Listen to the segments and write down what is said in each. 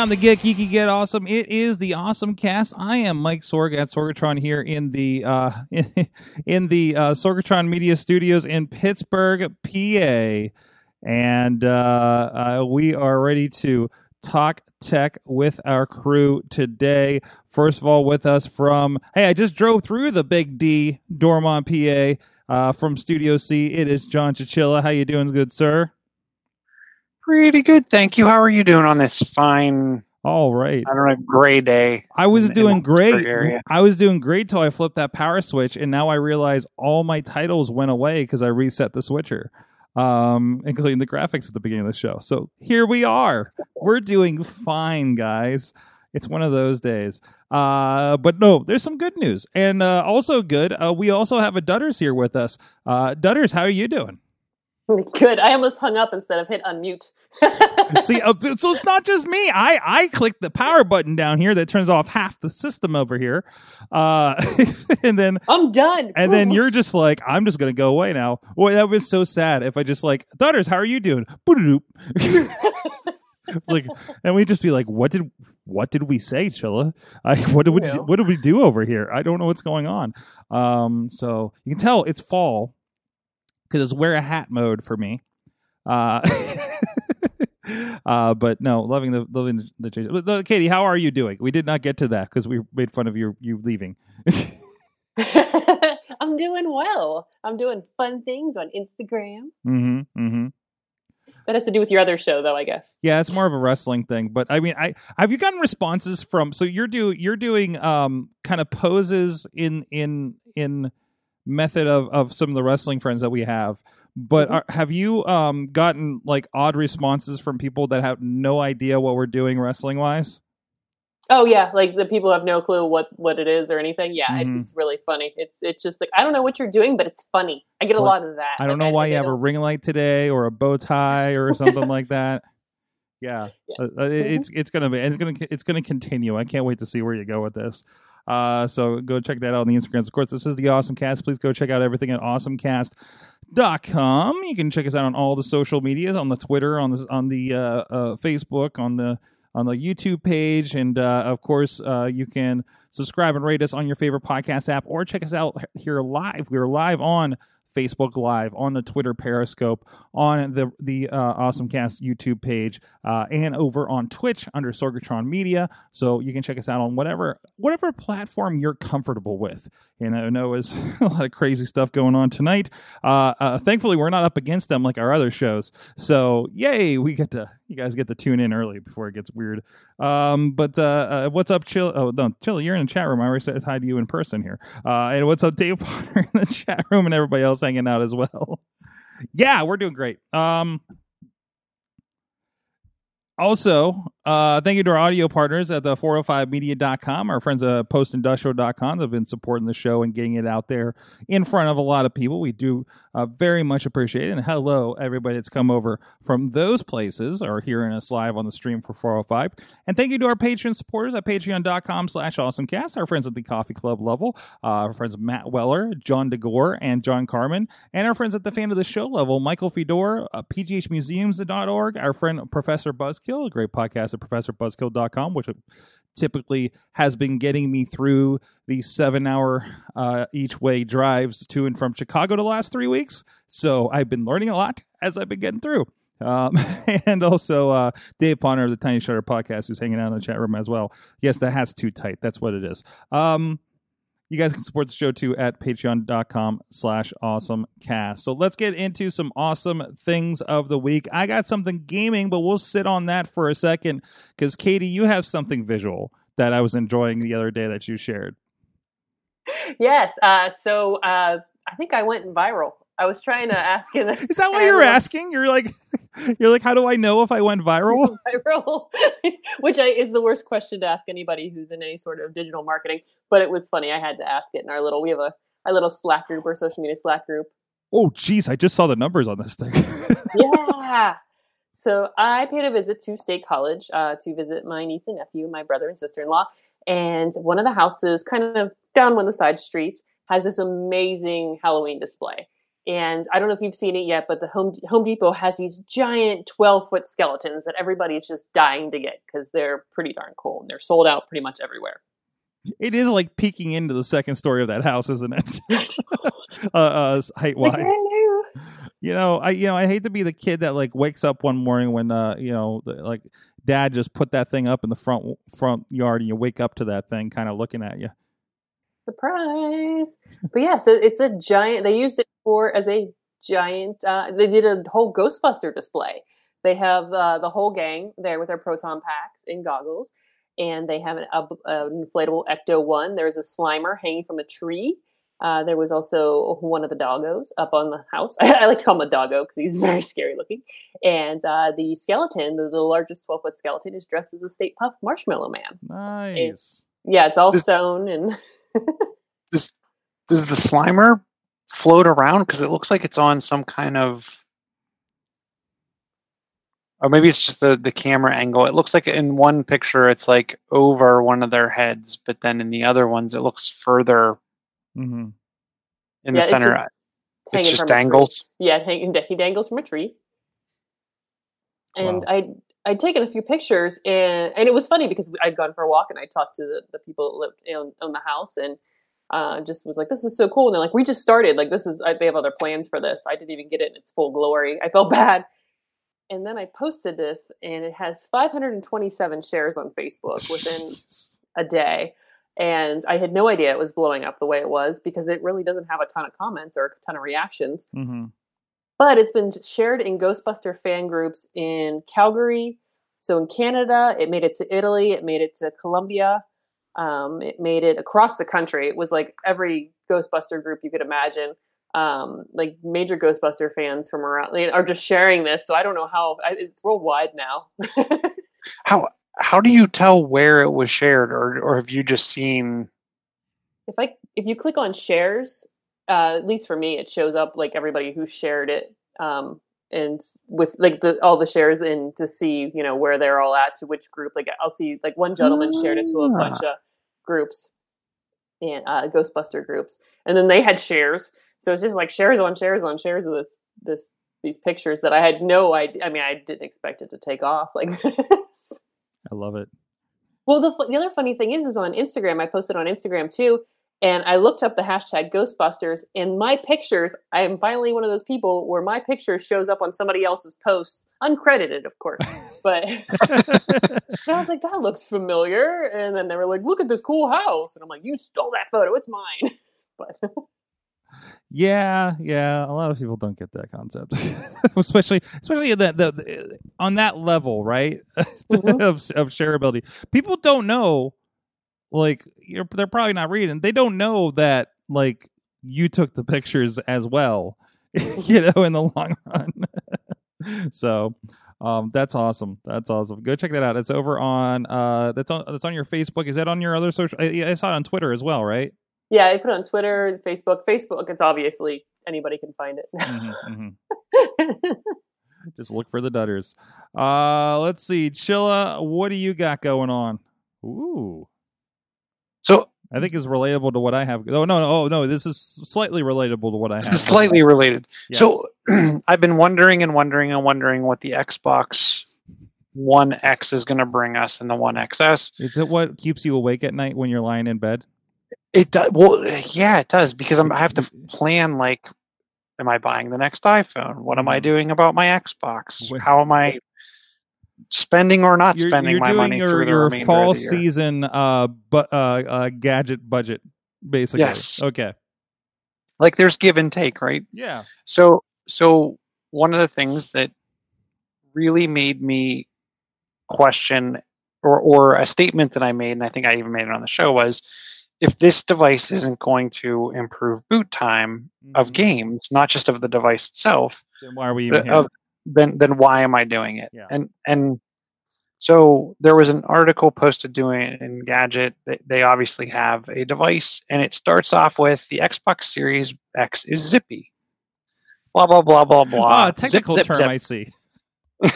time to get geeky, get awesome. It is the Awesome Cast. I am Mike Sorg at Sorgatron here in the uh, in, the uh, Sorgatron Media Studios in Pittsburgh, PA, and uh, uh, we are ready to talk tech with our crew today. First of all, with us from hey, I just drove through the Big D, Dormont, PA. Uh, from Studio C, it is John Chichilla. How you doing, good sir? Pretty good, thank you. How are you doing on this fine, All right. I don't know, gray day? I was in- in doing Pittsburgh great. area? I was doing great till I flipped that power switch, and now I realize all my titles went away because I reset the switcher, um, including the graphics at the beginning of the show. So here we are. We're doing fine, guys. It's one of those days. Uh, but no, there's some good news, and uh, also good. Uh, we also have a Dutters here with us. Uh, Dutters, how are you doing? Good. I almost hung up instead of hit unmute. See, uh, so it's not just me. I I clicked the power button down here that turns off half the system over here, uh, and then I'm done. and then you're just like, I'm just gonna go away now. Boy, that was so sad. If I just like, daughters, how are you doing? Like, and we just be like, what did what did we say, Chilla? I, what did we what did we do over here? I don't know what's going on. Um, so you can tell it's fall because it's wear a hat mode for me. Uh, uh, but no, loving the loving the, the change. But, uh, Katie, how are you doing? We did not get to that because we made fun of you you leaving. I'm doing well. I'm doing fun things on Instagram. mm-hmm, mm-hmm. That has to do with your other show, though, I guess. Yeah, it's more of a wrestling thing, but I mean, I have you gotten responses from? So you're do you're doing um kind of poses in in in method of of some of the wrestling friends that we have, but Mhm. are, have you um gotten like odd responses from people that have no idea what we're doing wrestling wise? Oh yeah, like the people have no clue what what it is or anything. Yeah, Mhm. it's, it's really funny. It's it's just like I don't know what you're doing, but it's funny. I get a lot of that. I don't Like, know why you have a ring light today or a bow tie or something like that. Yeah, Yeah. Uh, uh, it- it's it's gonna be it's gonna it's gonna continue. I can't wait to see where you go with this. Uh, so go check that out on the Instagrams. Of course, this is the Awesome Cast. Please go check out everything at awesomecast.com. You can check us out on all the social medias, on the Twitter, on the on the uh, uh, Facebook, on the on the YouTube page, and uh, of course, uh, you can subscribe and rate us on your favorite podcast app, or check us out here live. We are live on Facebook Live, on the Twitter Periscope, on the the uh, AwesomeCast YouTube page, uh, and over on Twitch under Sorgatron Media. So you can check us out on whatever whatever platform you're comfortable with. And I know there's a lot of crazy stuff going on tonight. Uh, uh, thankfully, we're not up against them like our other shows. So yay, we get to you guys get to tune in early before it gets weird. Um, but uh, uh, what's up, Chill? Oh no, Chill, you're in the chat room. I already said hi to you in person here. Uh, and what's up, Dave Potter in the chat room, and everybody else hanging out as well. yeah, we're doing great. Um, also, uh, thank you to our audio partners at the 405media.com, our friends at postindustrial.com have been supporting the show and getting it out there in front of a lot of people. We do uh, very much appreciate it. And hello, everybody that's come over from those places or hearing us live on the stream for 405. And thank you to our Patreon supporters at patreon.com slash awesomecast, our friends at the Coffee Club level, uh, our friends Matt Weller, John DeGore, and John Carmen, and our friends at the fan of the show level, Michael Fedor, uh, pghmuseums.org, our friend Professor Buzzkill, a great podcast at professorbuzzkill.com, which typically has been getting me through the seven hour uh, each way drives to and from Chicago the last three weeks. So I've been learning a lot as I've been getting through. Um, and also uh, Dave Ponder of the Tiny Shutter podcast, who's hanging out in the chat room as well. Yes, that hat's too tight. That's what it is. Um, you guys can support the show too at patreon.com slash awesome cast. So let's get into some awesome things of the week. I got something gaming, but we'll sit on that for a second because Katie, you have something visual that I was enjoying the other day that you shared. Yes. Uh, so uh, I think I went viral. I was trying to ask in. Is that what you're asking? You're like, you're like, how do I know if I went viral? viral, which I, is the worst question to ask anybody who's in any sort of digital marketing. But it was funny. I had to ask it in our little. We have a our little Slack group or social media Slack group. Oh, geez, I just saw the numbers on this thing. yeah. So I paid a visit to State College uh, to visit my niece and nephew, my brother and sister in law, and one of the houses, kind of down one of the side streets, has this amazing Halloween display. And I don't know if you've seen it yet, but the Home Home Depot has these giant 12 foot skeletons that everybody's just dying to get because they're pretty darn cool. And they're sold out pretty much everywhere. it is like peeking into the second story of that house, isn't it? uh, uh, height wise. You know, I you know I hate to be the kid that like wakes up one morning when uh you know the, like dad just put that thing up in the front front yard and you wake up to that thing kind of looking at you. Surprise! But yeah, so it's a giant. They used it for as a giant. Uh, they did a whole Ghostbuster display. They have uh, the whole gang there with their proton packs and goggles, and they have an, a, an inflatable Ecto One. There's a Slimer hanging from a tree. Uh, there was also one of the doggos up on the house. I like to call him a doggo because he's very scary looking. And uh, the skeleton, the, the largest 12 foot skeleton, is dressed as a Stay Puft Marshmallow Man. Nice. Yeah, it's all This- sewn and Does does the Slimer float around? Because it looks like it's on some kind of. Or maybe it's just the, the camera angle. It looks like in one picture it's like over one of their heads, but then in the other ones it looks further hmm in Yeah, the center. just It just from a dangles. Yeah, hang, he dangles from a tree. And I I'd taken a few pictures, and and it was funny because I'd gone for a walk and I talked to the, the people that lived in, in the house, and uh, just was like, "This is so cool." And they're like, "We just started. Like, this is I, they have other plans for this. I didn't even get it in its full glory. I felt bad." And then I posted this, and it has 527 shares on Facebook within a day. And I had no idea it was blowing up the way it was because it really doesn't have a ton of comments or a ton of reactions hmm but it's been shared in Ghostbuster fan groups in Calgary. So in Canada, it made it to Italy, it made it to Colombia, um, it made it across the country. It was like every Ghostbuster group you could imagine. Um, like major Ghostbuster fans from around are just sharing this. So I don't know how I, it's worldwide now. How how do you tell where it was shared, or or have you just seen? if I if you click on shares, uh, at least for me, it shows up like everybody who shared it, um, and with like the all the shares in to see you know where they're all at to which group. Like I'll see like one gentleman shared it to a Ah. bunch of groups and uh, Ghostbuster groups, and then they had shares. So it's just like shares on shares on shares of this this these pictures that I had no idea. I mean, I didn't expect it to take off like this. I love it. Well, the, the other funny thing is, is on Instagram, I posted on Instagram too, and I looked up the hashtag Ghostbusters, and my pictures, I am finally one of those people where my picture shows up on somebody else's posts, uncredited, of course. But I was like, that looks familiar. And then they were like, look at this cool house. And I'm like, you stole that photo. It's mine. But Yeah, yeah. A lot of people don't get that concept, especially especially the, the, the on that level, right? Mhm. of of shareability. People don't know, like you're, they're probably not reading. They don't know that like you took the pictures as well, you know, in the long run. so. Um, that's awesome. That's awesome. Go check that out. It's over on uh, that's on that's on your Facebook. Is that on your other social? I, I saw it on Twitter as well, right? yeah, I put it on Twitter Facebook. Facebook, it's obviously anybody can find it. Mhm, mhm. Just look for the Dutters. Uh, let's see, Chilla, what do you got going on? Ooh, So I think is relatable to what I have. Oh no, no, oh no, this is slightly relatable to what I have. this is slightly related. Yes. So I've been wondering and wondering and wondering what the Xbox One X is going to bring us and the One XS. is it what keeps you awake at night when you're lying in bed? It does. Well, yeah, it does because I'm, I have to plan like, am I buying the next iPhone? What am I Mhm. doing about my Xbox? How am I spending or not You're, spending you're my money your through the your remainder fall of the year? season uh, but uh, uh, gadget budget, basically. Yes. Okay. Like there's give and take, right? Yeah. So so one of the things that really made me question or or a statement that I made, and I think I even made it on the show was, if this device isn't going to improve boot time of Mhm. games, not just of the device itself, Then why are we even here? of- then then why am I doing it? Yeah. And and so there was an article posted doing it Engadget. They, they obviously have a device, and it starts off with the Xbox Series X is zippy. Blah blah blah blah blah. Ah, a Zip, technical zip, term zip. I see.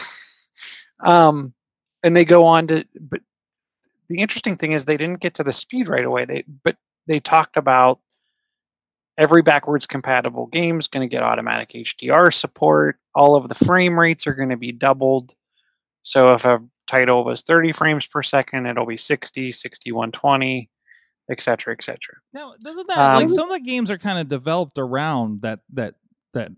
um, and they go on to, but the interesting thing is they didn't get to the speed right away. They but they talked about every backwards compatible game is going to get automatic HDR support. All of the frame rates are going to be doubled. So if a title was 30 frames per second, it'll be 60, 60, 120, et cetera, et cetera. Now, doesn't that like Um, some of the games are kind of developed around that that that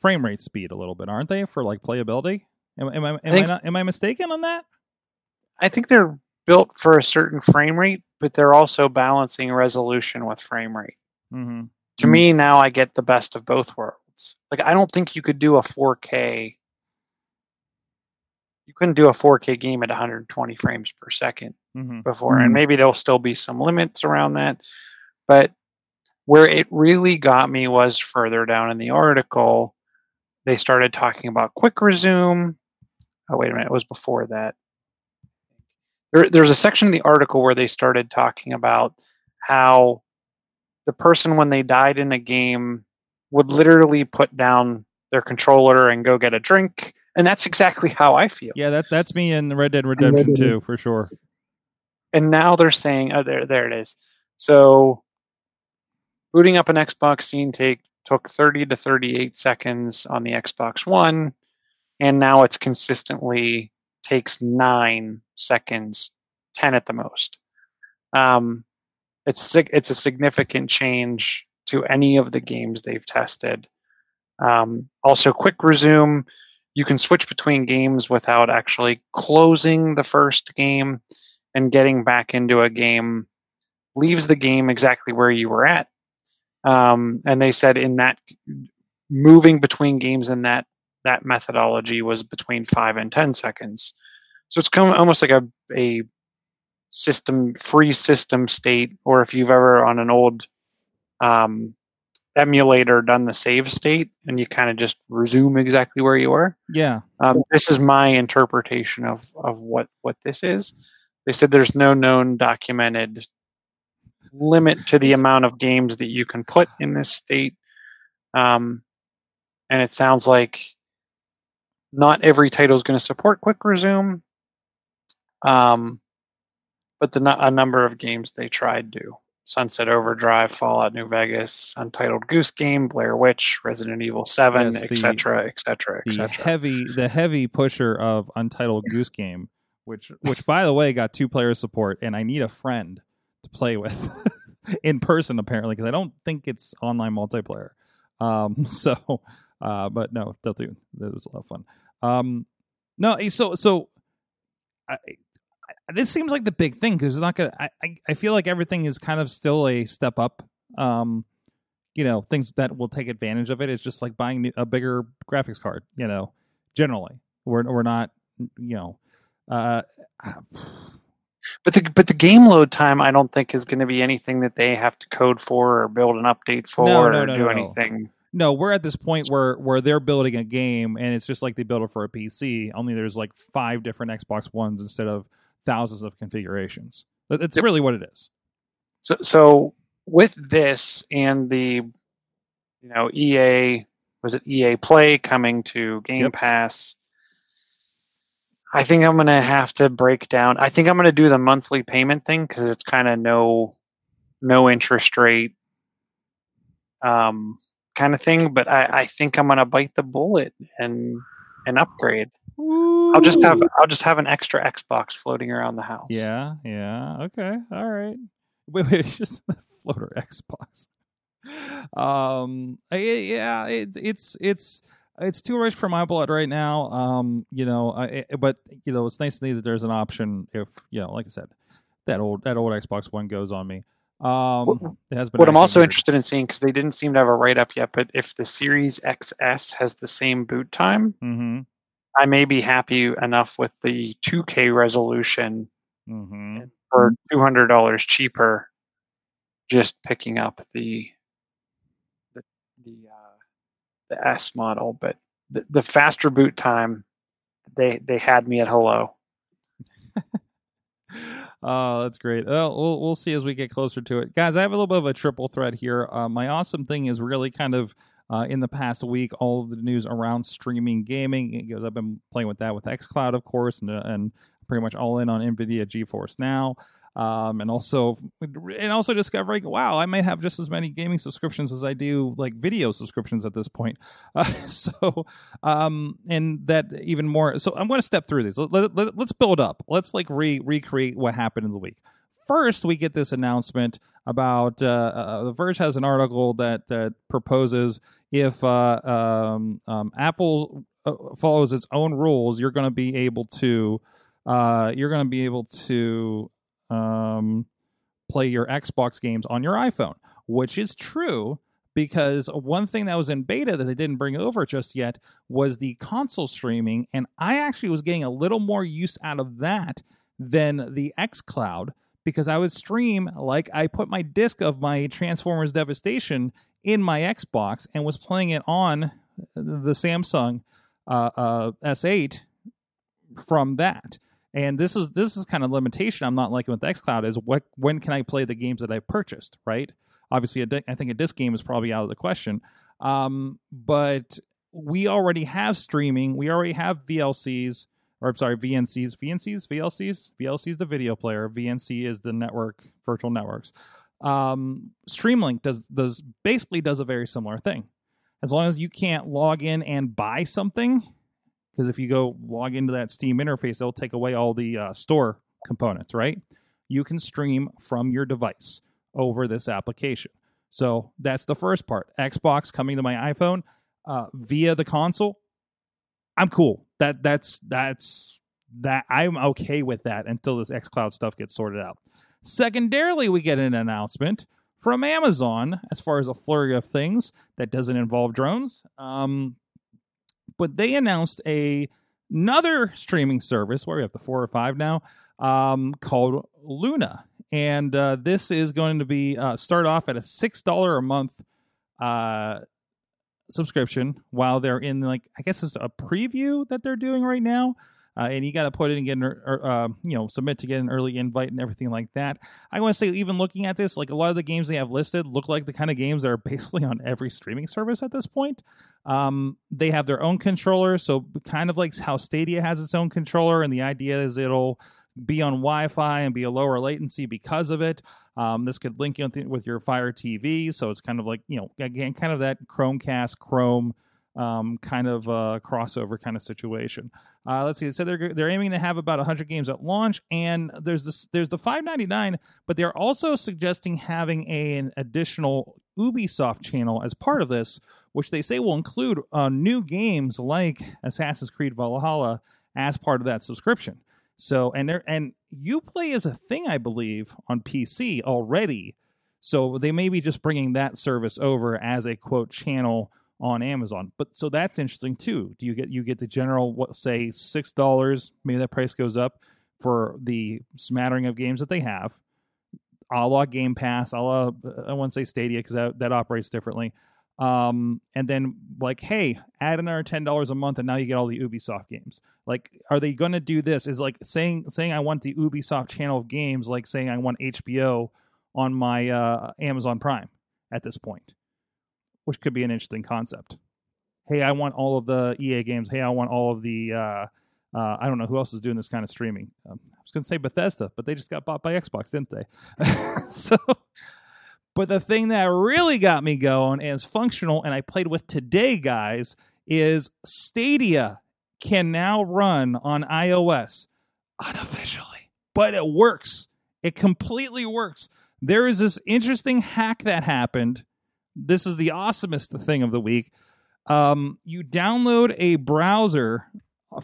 frame rate speed a little bit, aren't they? For like playability. Am, am I am I, think- not, am I mistaken on that? I think they're built for a certain frame rate, but they're also balancing resolution with frame rate. Mm-hmm. To me now i get the best of both worlds. Like i don't think you could do a 4k you couldn't do a 4k game at 120 frames per second Mm-hmm. before and maybe there'll still be some limits around that. But where it really got me was further down in the article they started talking about quick resume. Oh wait a minute it was before that. There, there's a section in the article where they started talking about how the person when they died in a game would literally put down their controller and go get a drink and that's exactly how i feel Yeah, that that's me in Red Dead Redemption 2 for sure. and now they're saying, oh, there, there it is. So, booting up an Xbox scene take took 30 to 38 seconds on the Xbox One, and now it's consistently takes nine seconds, 10 at the most. Um, it's it's a significant change to any of the games they've tested. Um, also, quick resume. You can switch between games without actually closing the first game and getting back into a game leaves the game exactly where you were at. Um, and they said in that moving between games in that that methodology was between five and ten seconds. So it's come almost like a a system free system state, or if you've ever on an old um, emulator done the save state and you kind of just resume exactly where you were. Yeah. Um, this is my interpretation of, of what, what this is. They said there's no known documented limit to the amount of games that you can put in this state. Um, and it sounds like not every title is going to support quick resume. Um, but the a number of games they tried do. Sunset Overdrive, Fallout New Vegas, Untitled Goose Game, Blair Witch, Resident Evil 7, Yes, etc., etc., The etc. heavy the heavy pusher of Untitled Goose Game, which which by the way got two player support, and I need a friend to play with in person apparently because I don't think it's online multiplayer. Um, so, uh, but no, do. It was a lot of fun. Um, no, eh, so so I- this seems like the big thing because it's not gonna. I, I I feel like everything is kind of still a step up. Um, you know, things that will take advantage of it. It's just like buying new- a bigger graphics card. You know, generally we're we're not. You know, uh, But the but the game load time, I don't think is going to be anything that they have to code for or build an update for No, no, or no, do no. anything. no, we're at this point where where they're building a game and it's just like they build it for a PC. Only there's like five different Xbox Ones instead of thousands of configurations. That- That's Yep. really what it is. So so with this and the you know EA was it EA Play coming to Game Yep. Pass. I think I'm gonna have to break down. I think I'm gonna do the monthly payment thing because it's kind of no no interest rate um kind of thing. But I, I think I'm gonna bite the bullet and and upgrade. I'll just have I'll just have an extra Xbox floating around the house. Yeah, yeah. Okay, all right. Wait, wait. It's just the floater Xbox. Um. Yeah. It, it's it's it's too rich for my blood right now. Um. You know. I, but you know, it's nice to know that there's an option if you know, like I said, that old that old Xbox One goes on me. Um. it has been. What I'm also weird. interested in seeing because they didn't seem to have a write up yet, but if the Series XS has the same boot time, Mhm. I may be happy enough with the 2K resolution hmm for two hundred dollars cheaper, just picking up the the the, uh, the S model. But the, the faster boot time, they they had me at hello. Oh, that's great. Well, we'll we'll see as we get closer to it, guys. I have a little bit of a triple threat here. Uh, my awesome thing is really kind of uh, in the past week, all of the news around streaming gaming. Because I've been playing with that with XCloud, of course, and uh, and pretty much all in on NVIDIA GeForce Now. Um, and also, and also discovering, wow, I might have just as many gaming subscriptions as I do like video subscriptions at this point. Uh, so, um, and that even more. So, I'm going to step through these. Let, let, let, let's build up. Let's like re recreate what happened in the week. First, we get this announcement about uh, uh, the Verge has an article that that proposes if uh, um, um, Apple uh, follows its own rules, you're going to be able to uh, you're going to be able to um, play your Xbox games on your iPhone, which is true because one thing that was in beta that they didn't bring over just yet was the console streaming, and I actually was getting a little more use out of that than the xCloud because I would stream like I put my disc of my Transformers Devastation in my Xbox and was playing it on the Samsung uh, uh, S8 from that. And this is this is kind of limitation I'm not liking with XCloud is what when can I play the games that I purchased, right? Obviously, di- I think a disc game is probably out of the question. Um, but we already have streaming. We already have VLCs, or I'm sorry, VNCs, VNCs, VLCs. VLC is the video player. VNC is the network, virtual networks. Um, Steam Link does does basically does a very similar thing. As long as you can't log in and buy something, because if you go log into that Steam interface, it'll take away all the uh, store components, right? You can stream from your device over this application. So that's the first part. Xbox coming to my iPhone uh, via the console. I'm cool. That that's that's that I'm okay with that until this xCloud stuff gets sorted out. Secondarily, we get an announcement from Amazon as far as a flurry of things that doesn't involve drones. Um, but they announced a another streaming service where we have the four or five now um, called Luna, and uh, this is going to be uh, start off at a six dollar a month uh, subscription while they're in like I guess it's a preview that they're doing right now. Uh, and you got to put it and get an, uh, you know submit to get an early invite and everything like that. I want to say even looking at this, like a lot of the games they have listed look like the kind of games that are basically on every streaming service at this point. Um, they have their own controller, so kind of like how Stadia has its own controller, and the idea is it'll be on Wi-Fi and be a lower latency because of it. Um, this could link in with your Fire TV, so it's kind of like you know again kind of that Chromecast Chrome um, kind of uh, crossover kind of situation. Uh, let's see. It said they're they're aiming to have about 100 games at launch, and there's this there's the 5.99, but they're also suggesting having a, an additional Ubisoft channel as part of this, which they say will include uh, new games like Assassin's Creed Valhalla as part of that subscription. So and there and UPlay is a thing I believe on PC already. So they may be just bringing that service over as a quote channel on Amazon. But so that's interesting too. Do you get you get the general what say six dollars? Maybe that price goes up for the smattering of games that they have, a la Game Pass, a la uh, I won't say Stadia because that that operates differently. Um, and then like, hey, add another ten dollars a month, and now you get all the Ubisoft games. Like, are they going to do this? Is like saying saying I want the Ubisoft channel of games, like saying I want HBO on my uh, Amazon Prime at this point which could be an interesting concept. Hey, I want all of the EA games. Hey, I want all of the. Uh, uh, I don't know who else is doing this kind of streaming. Um, I was going to say Bethesda, but they just got bought by Xbox, didn't they? so, but the thing that really got me going and is functional, and I played with today, guys, is Stadia can now run on iOS unofficially, but it works. It completely works. There is this interesting hack that happened this is the awesomest thing of the week. Um, you download a browser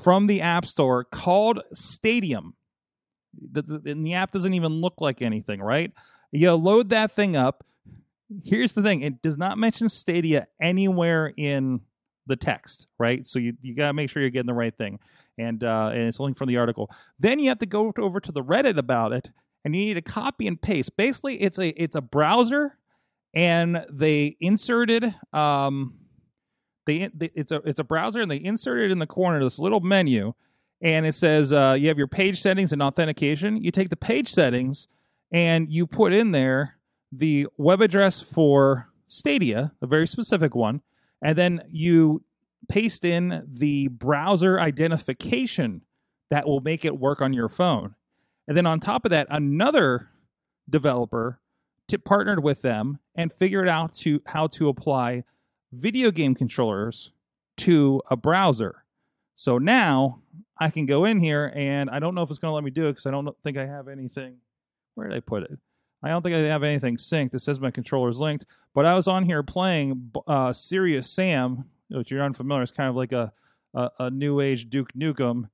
from the App Store called Stadium. And the app doesn't even look like anything, right? You load that thing up. Here's the thing it does not mention Stadia anywhere in the text, right? So you you got to make sure you're getting the right thing, and uh, and it's link from the article. Then you have to go over to the Reddit about it, and you need to copy and paste. Basically, it's a it's a browser, and they inserted um, they, they it's a it's a browser, and they inserted in the corner this little menu, and it says uh, you have your page settings and authentication. You take the page settings and you put in there the web address for Stadia, a very specific one, and then you paste in the browser identification that will make it work on your phone. And then on top of that, another developer t- partnered with them and figured out to how to apply video game controllers to a browser. So now I can go in here and I don't know if it's going to let me do it because I don't think I have anything. Where did I put it? I don't think I have anything synced. It says my controller is linked, but I was on here playing uh, Serious Sam, which you're unfamiliar. It's kind of like a a, a new age Duke Nukem,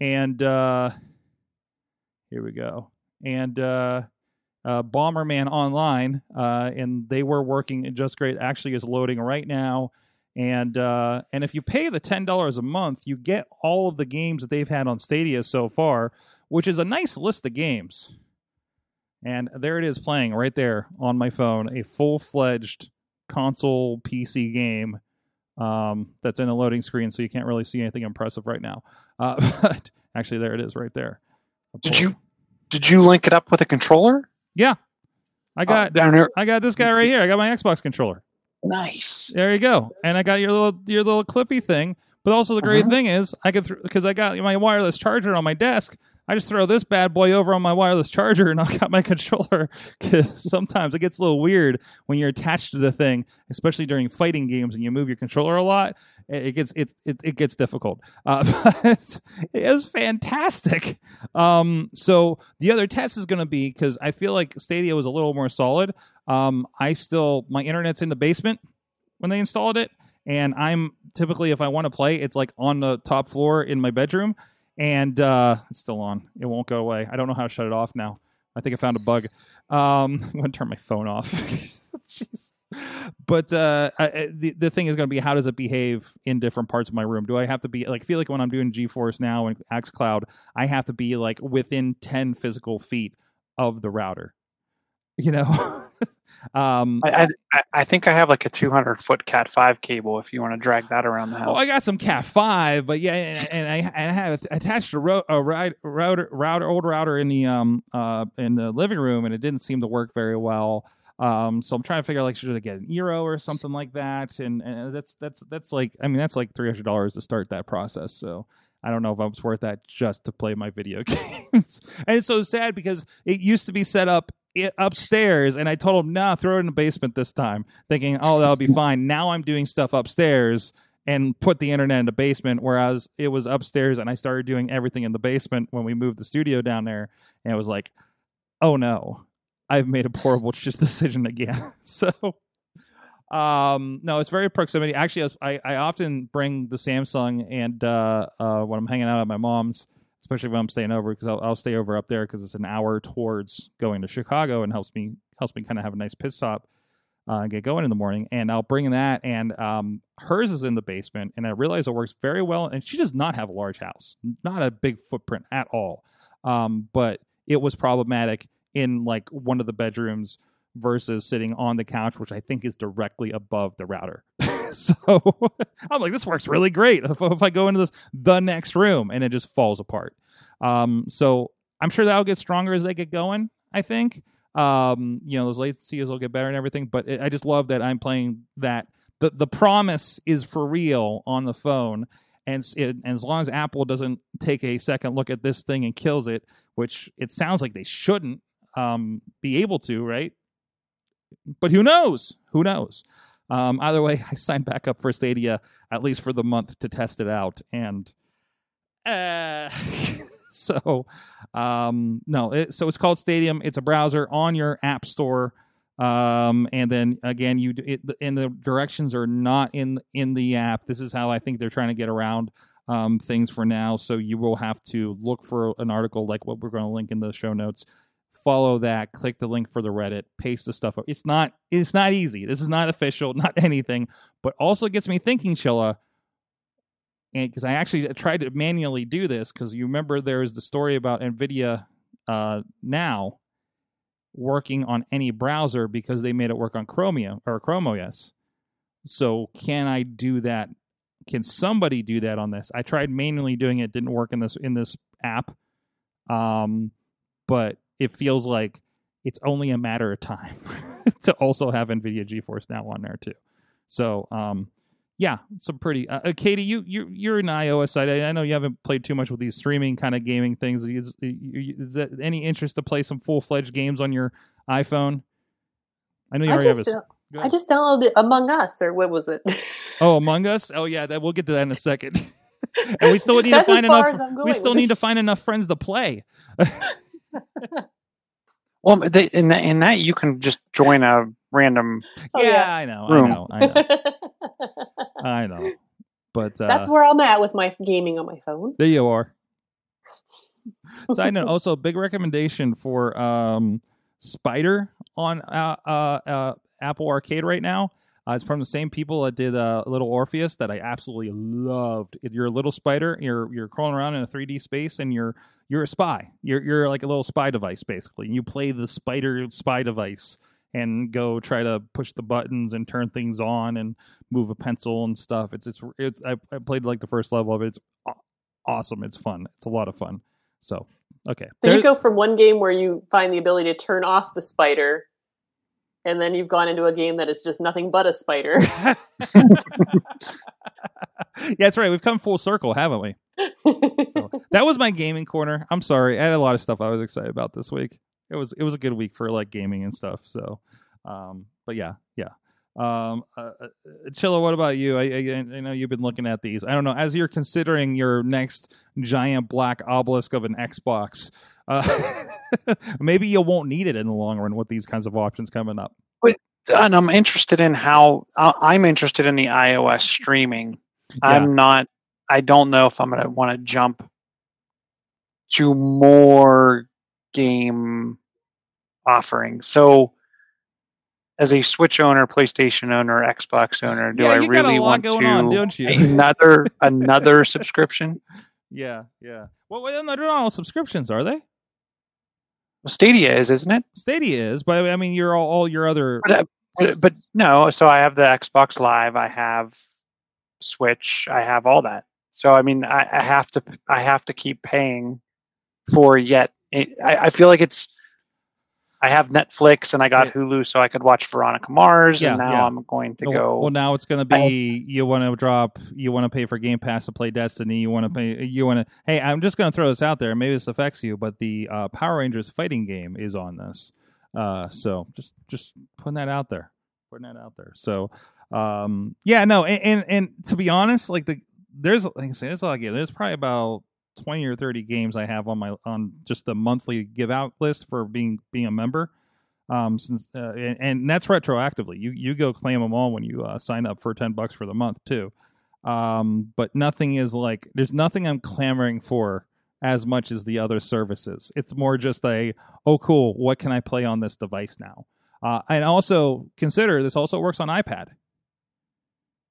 and uh, here we go. And uh, uh, Bomberman Online, uh, and they were working just great. Actually, is loading right now. And uh, and if you pay the ten dollars a month, you get all of the games that they've had on Stadia so far, which is a nice list of games. And there it is playing right there on my phone, a full fledged console PC game um, that's in a loading screen, so you can't really see anything impressive right now. Uh, but actually, there it is right there. Did you did you link it up with a controller? Yeah, I Uh, got down here. I got this guy right here. I got my Xbox controller. Nice. There you go. And I got your little your little clippy thing. But also the great Uh-huh. thing is I could because I got my wireless charger on my desk. I just throw this bad boy over on my wireless charger and I've got my controller. Because sometimes it gets a little weird when you're attached to the thing, especially during fighting games and you move your controller a lot. It, gets it, it it gets difficult. Uh, but it was fantastic. Um, so the other test is going to be because I feel like Stadia was a little more solid. Um, I still my internet's in the basement when they installed it, and I'm typically if I want to play, it's like on the top floor in my bedroom, and uh, it's still on. It won't go away. I don't know how to shut it off now. I think I found a bug. Um, I'm gonna turn my phone off. But uh, I, the the thing is going to be how does it behave in different parts of my room? Do I have to be like I feel like when I'm doing GeForce now and XCloud, I have to be like within ten physical feet of the router. You know, um, I, I I think I have like a 200 foot Cat five cable. If you want to drag that around the house. Well, I got some Cat five, but yeah, and, and I and I have attached a, ro- a ri- router, router, old router in the um uh in the living room, and it didn't seem to work very well. Um, so I'm trying to figure out like should I get an Eero or something like that, and, and that's that's that's like I mean that's like three hundred dollars to start that process. So I don't know if it's worth that just to play my video games. and it's so sad because it used to be set up upstairs, and I told him, "Nah, throw it in the basement this time," thinking, "Oh, that'll be fine." Now I'm doing stuff upstairs and put the internet in the basement, whereas it was upstairs, and I started doing everything in the basement when we moved the studio down there, and it was like, "Oh no." I've made a horrible decision again. so, um, no, it's very proximity. Actually, I, I often bring the Samsung and uh, uh, when I'm hanging out at my mom's, especially when I'm staying over, because I'll, I'll stay over up there because it's an hour towards going to Chicago and helps me helps me kind of have a nice pit stop uh, and get going in the morning. And I'll bring that, and um, hers is in the basement, and I realize it works very well. And she does not have a large house, not a big footprint at all. Um, but it was problematic in like one of the bedrooms versus sitting on the couch, which I think is directly above the router. so I'm like, this works really great. If, if I go into this the next room and it just falls apart. Um, so I'm sure that'll get stronger as they get going. I think. Um, you know, those latencies will get better and everything. But it, I just love that I'm playing that. The the promise is for real on the phone. And, it, and as long as Apple doesn't take a second look at this thing and kills it, which it sounds like they shouldn't um, be able to, right? But who knows? Who knows? Um, either way, I signed back up for Stadia at least for the month to test it out, and uh, so um, no, it, so it's called Stadium. It's a browser on your app store, um, and then again, you it, and the directions are not in in the app. This is how I think they're trying to get around um, things for now. So you will have to look for an article like what we're going to link in the show notes follow that click the link for the reddit paste the stuff up it's not it's not easy this is not official not anything but also gets me thinking chilla and because I actually tried to manually do this because you remember there is the story about NVIDIA uh, now working on any browser because they made it work on Chromium or Chrome OS. So can I do that? Can somebody do that on this? I tried manually doing it; didn't work in this in this app. Um, but it feels like it's only a matter of time to also have NVIDIA GeForce Now on there too. So, um, yeah, some pretty. Uh, uh, Katie, you you you're an iOS side. I, I know you haven't played too much with these streaming kind of gaming things. Is, is that any interest to play some full fledged games on your iPhone? I know you I already have just, a. I just downloaded Among Us, or what was it? Oh, Among Us. Oh yeah, that we'll get to that in a second. and we still need to find enough. We still need to find enough friends to play. Well, they, in that in that you can just join a random. Oh, yeah, yeah. I know, Room. I know, I know, I know. But uh, That's where I'm at with my gaming on my phone. There you are. Side note, also big recommendation for um, Spyder on uh, uh, uh, Apple Arcade right now. Uh, it's from the same people that did uh, Little Orpheus that I absolutely loved. If You're a little spider. You're you're crawling around in a 3D space, and you're you're a spy. You're you're like a little spy device basically. And you play the spider spy device and go try to push the buttons and turn things on and move a pencil and stuff. It's it's it's. I, I played like the first level of it. It's awesome. It's fun. It's a lot of fun. So okay. So There- you go from one game where you find the ability to turn off the spider, and then you've gone into a game that is just nothing but a spider. yeah, that's right. We've come full circle, haven't we? So that was my gaming corner. I'm sorry. I had a lot of stuff I was excited about this week. It was it was a good week for like gaming and stuff. So, um, but yeah, yeah. Um, uh, uh, Chilla, what about you? I, I I know you've been looking at these. I don't know as you're considering your next giant black obelisk of an Xbox. Uh, maybe you won't need it in the long run with these kinds of options coming up. And I'm interested in how I- I'm interested in the iOS streaming. I'm not. I don't know if I'm going to want to jump to more game offerings. So, as a Switch owner, PlayStation owner, Xbox owner, do Yeah, I you got a really want to on, don't you? another another subscription? Yeah, yeah. Well, well, they're not all subscriptions, are they? Well, Stadia is, isn't it? Stadia is, but I mean, you're all, all your other. But, uh, but, but no. So I have the Xbox Live. I have Switch. I have all that. So I mean, I, I have to. I have to keep paying for yet. I, I feel like it's. I have Netflix and I got Yeah. Hulu, so I could watch Veronica Mars. Yeah, and now yeah. I'm going to well, go. Well, now it's going to be you want to drop, you want to pay for Game Pass to play Destiny. You want to pay, you want to. Hey, I'm just going to throw this out there. Maybe this affects you, but the uh, Power Rangers fighting game is on this. Uh, so just just putting that out there, putting that out there. So, um, yeah, no, and, and and to be honest, like the there's like I say, there's like yeah, there's probably about twenty or thirty games I have on my on just the monthly give out list for being being a member. Um, since uh, and, and that's retroactively. You you go claim them all when you uh, sign up for ten bucks for the month too. Um, but nothing is like there's nothing I'm clamoring for as much as the other services. It's more just a oh cool, what can I play on this device now? Uh, and also consider this also works on iPad.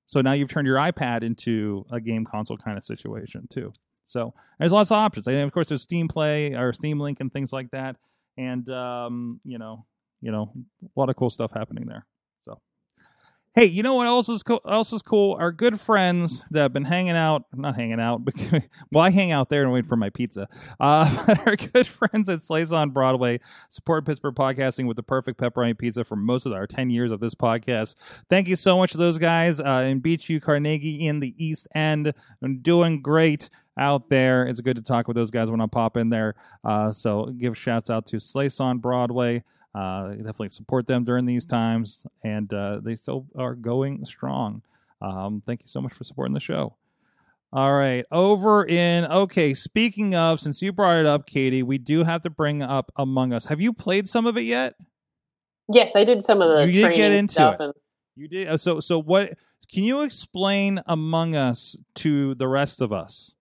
So now you've turned your iPad into a game console kind of situation too. So there's lots of options. And of course, there's Steam Play or Steam Link and things like that. And um, you know, you know, a lot of cool stuff happening there. So, hey, you know what else is cool? Else is cool? Our good friends that have been hanging out, not hanging out, but well, I hang out there and wait for my pizza. Uh, but our good friends at Slice on Broadway support Pittsburgh podcasting with the perfect pepperoni pizza for most of our ten years of this podcast. Thank you so much to those guys uh, in Beechview, Carnegie, in the East End, and doing great out there. It's good to talk with those guys when I pop in there. Uh, so give shouts out to Slice on Broadway. Uh, definitely support them during these times, and uh, they still are going strong. Um, thank you so much for supporting the show. All right, over in okay. Speaking of, since you brought it up, Katie, we do have to bring up Among Us. Have you played some of it yet? yes, I did some of the You did get into it. and You did. uh, So, so what? Can you explain Among Us to the rest of us?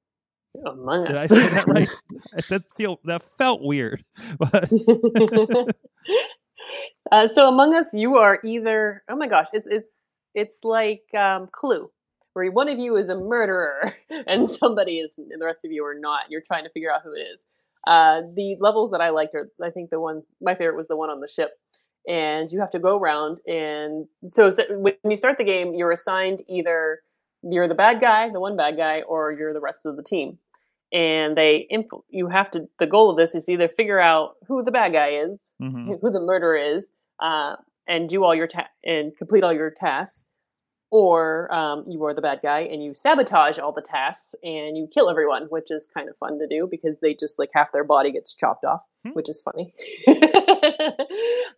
Among Us. Did I say that right? that feel that felt weird. But uh, so Among Us, you are either oh my gosh, it's it's it's like um, Clue. where one of you is a murderer and somebody is, and the rest of you are not. You're trying to figure out who it is. Uh, the levels that I liked are, I think the one, my favorite was the one on the ship. And you have to go around, and so, so when you start the game, you're assigned either you're the bad guy, the one bad guy, or you're the rest of the team. And they, imp- you have to. The goal of this is either figure out who the bad guy is, hmm who the murderer is, uh, and do all your ta- and complete all your tasks, or um, you are the bad guy and you sabotage all the tasks and you kill everyone, which is kind of fun to do because they just like half their body gets chopped off, Hmm. which is funny.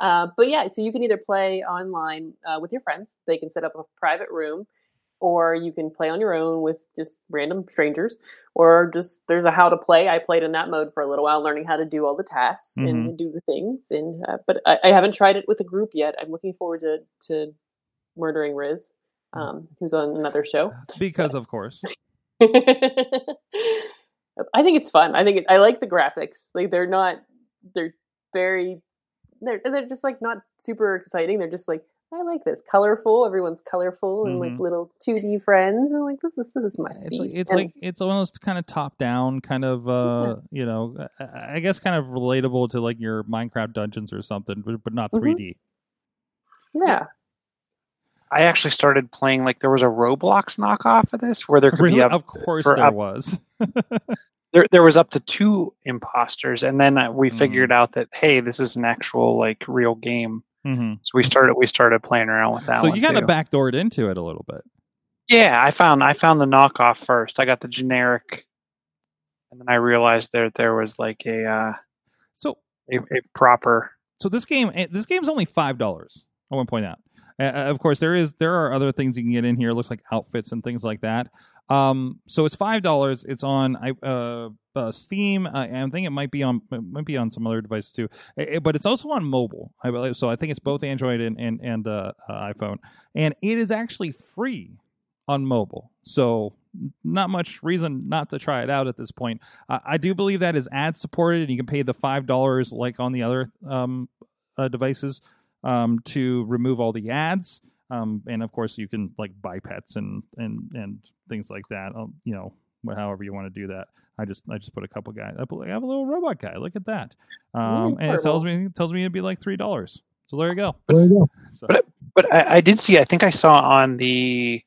uh, but yeah, so you can either play online uh, with your friends. They can set up a private room. Or you can play on your own with just random strangers, or just there's a how to play. I played in that mode for a little while, learning how to do all the tasks and do the things. And uh, but I, I haven't tried it with a group yet. I'm looking forward to to murdering Riz, um, who's on another show. Because of course. I think it's fun. I think it, I like the graphics. Like they're not they're very they're they're just like not super exciting. They're just like I like this colorful. Everyone's colorful and like Mhm. little 2D friends. And like this is this is my speed. It's like, it's And- like it's almost kind of top down, kind of uh, you know, I I guess kind of relatable to like your Minecraft dungeons or something, but, but not Mhm. 3D. yeah. I actually started playing like there was a Roblox knockoff of this where there could Really? be up, Of course there up- was. there there was up to two imposters, and then uh, we Mm. figured out that hey, this is an actual like real game. Hmm So we started we started playing around with that. So you kind of backdoored into it a little bit. Yeah, I found I found the knockoff first. I got the generic, and then I realized there there was like a uh, So a, a proper. so this game eh, this game's only five dollars. I want to point out. Uh, of course, there is there are other things you can get in here. It looks like outfits and things like that. Um, so it's five dollars. It's on I- uh, uh, Steam. And I think it might be on it might be on some other devices too. Eh, eh, but it's also on mobile. I believe so. I think it's both Android and and, and uh, uh, iPhone, and it is actually free on mobile. So not much reason not to try it out at this point. I I do believe that is ad supported, and you can pay the five dollars like on the other um, uh, devices um, to remove all the ads. Um, and of course, you can like buy pets and and and things like that. Um, you know, however you want to do that. I just I just put a couple guys. I, put, I have a little robot guy. Look at that. Um, and it tells me tells me it'd be like three dollars. So there you go. There you go. So, But- But I, I did see. I think I saw on the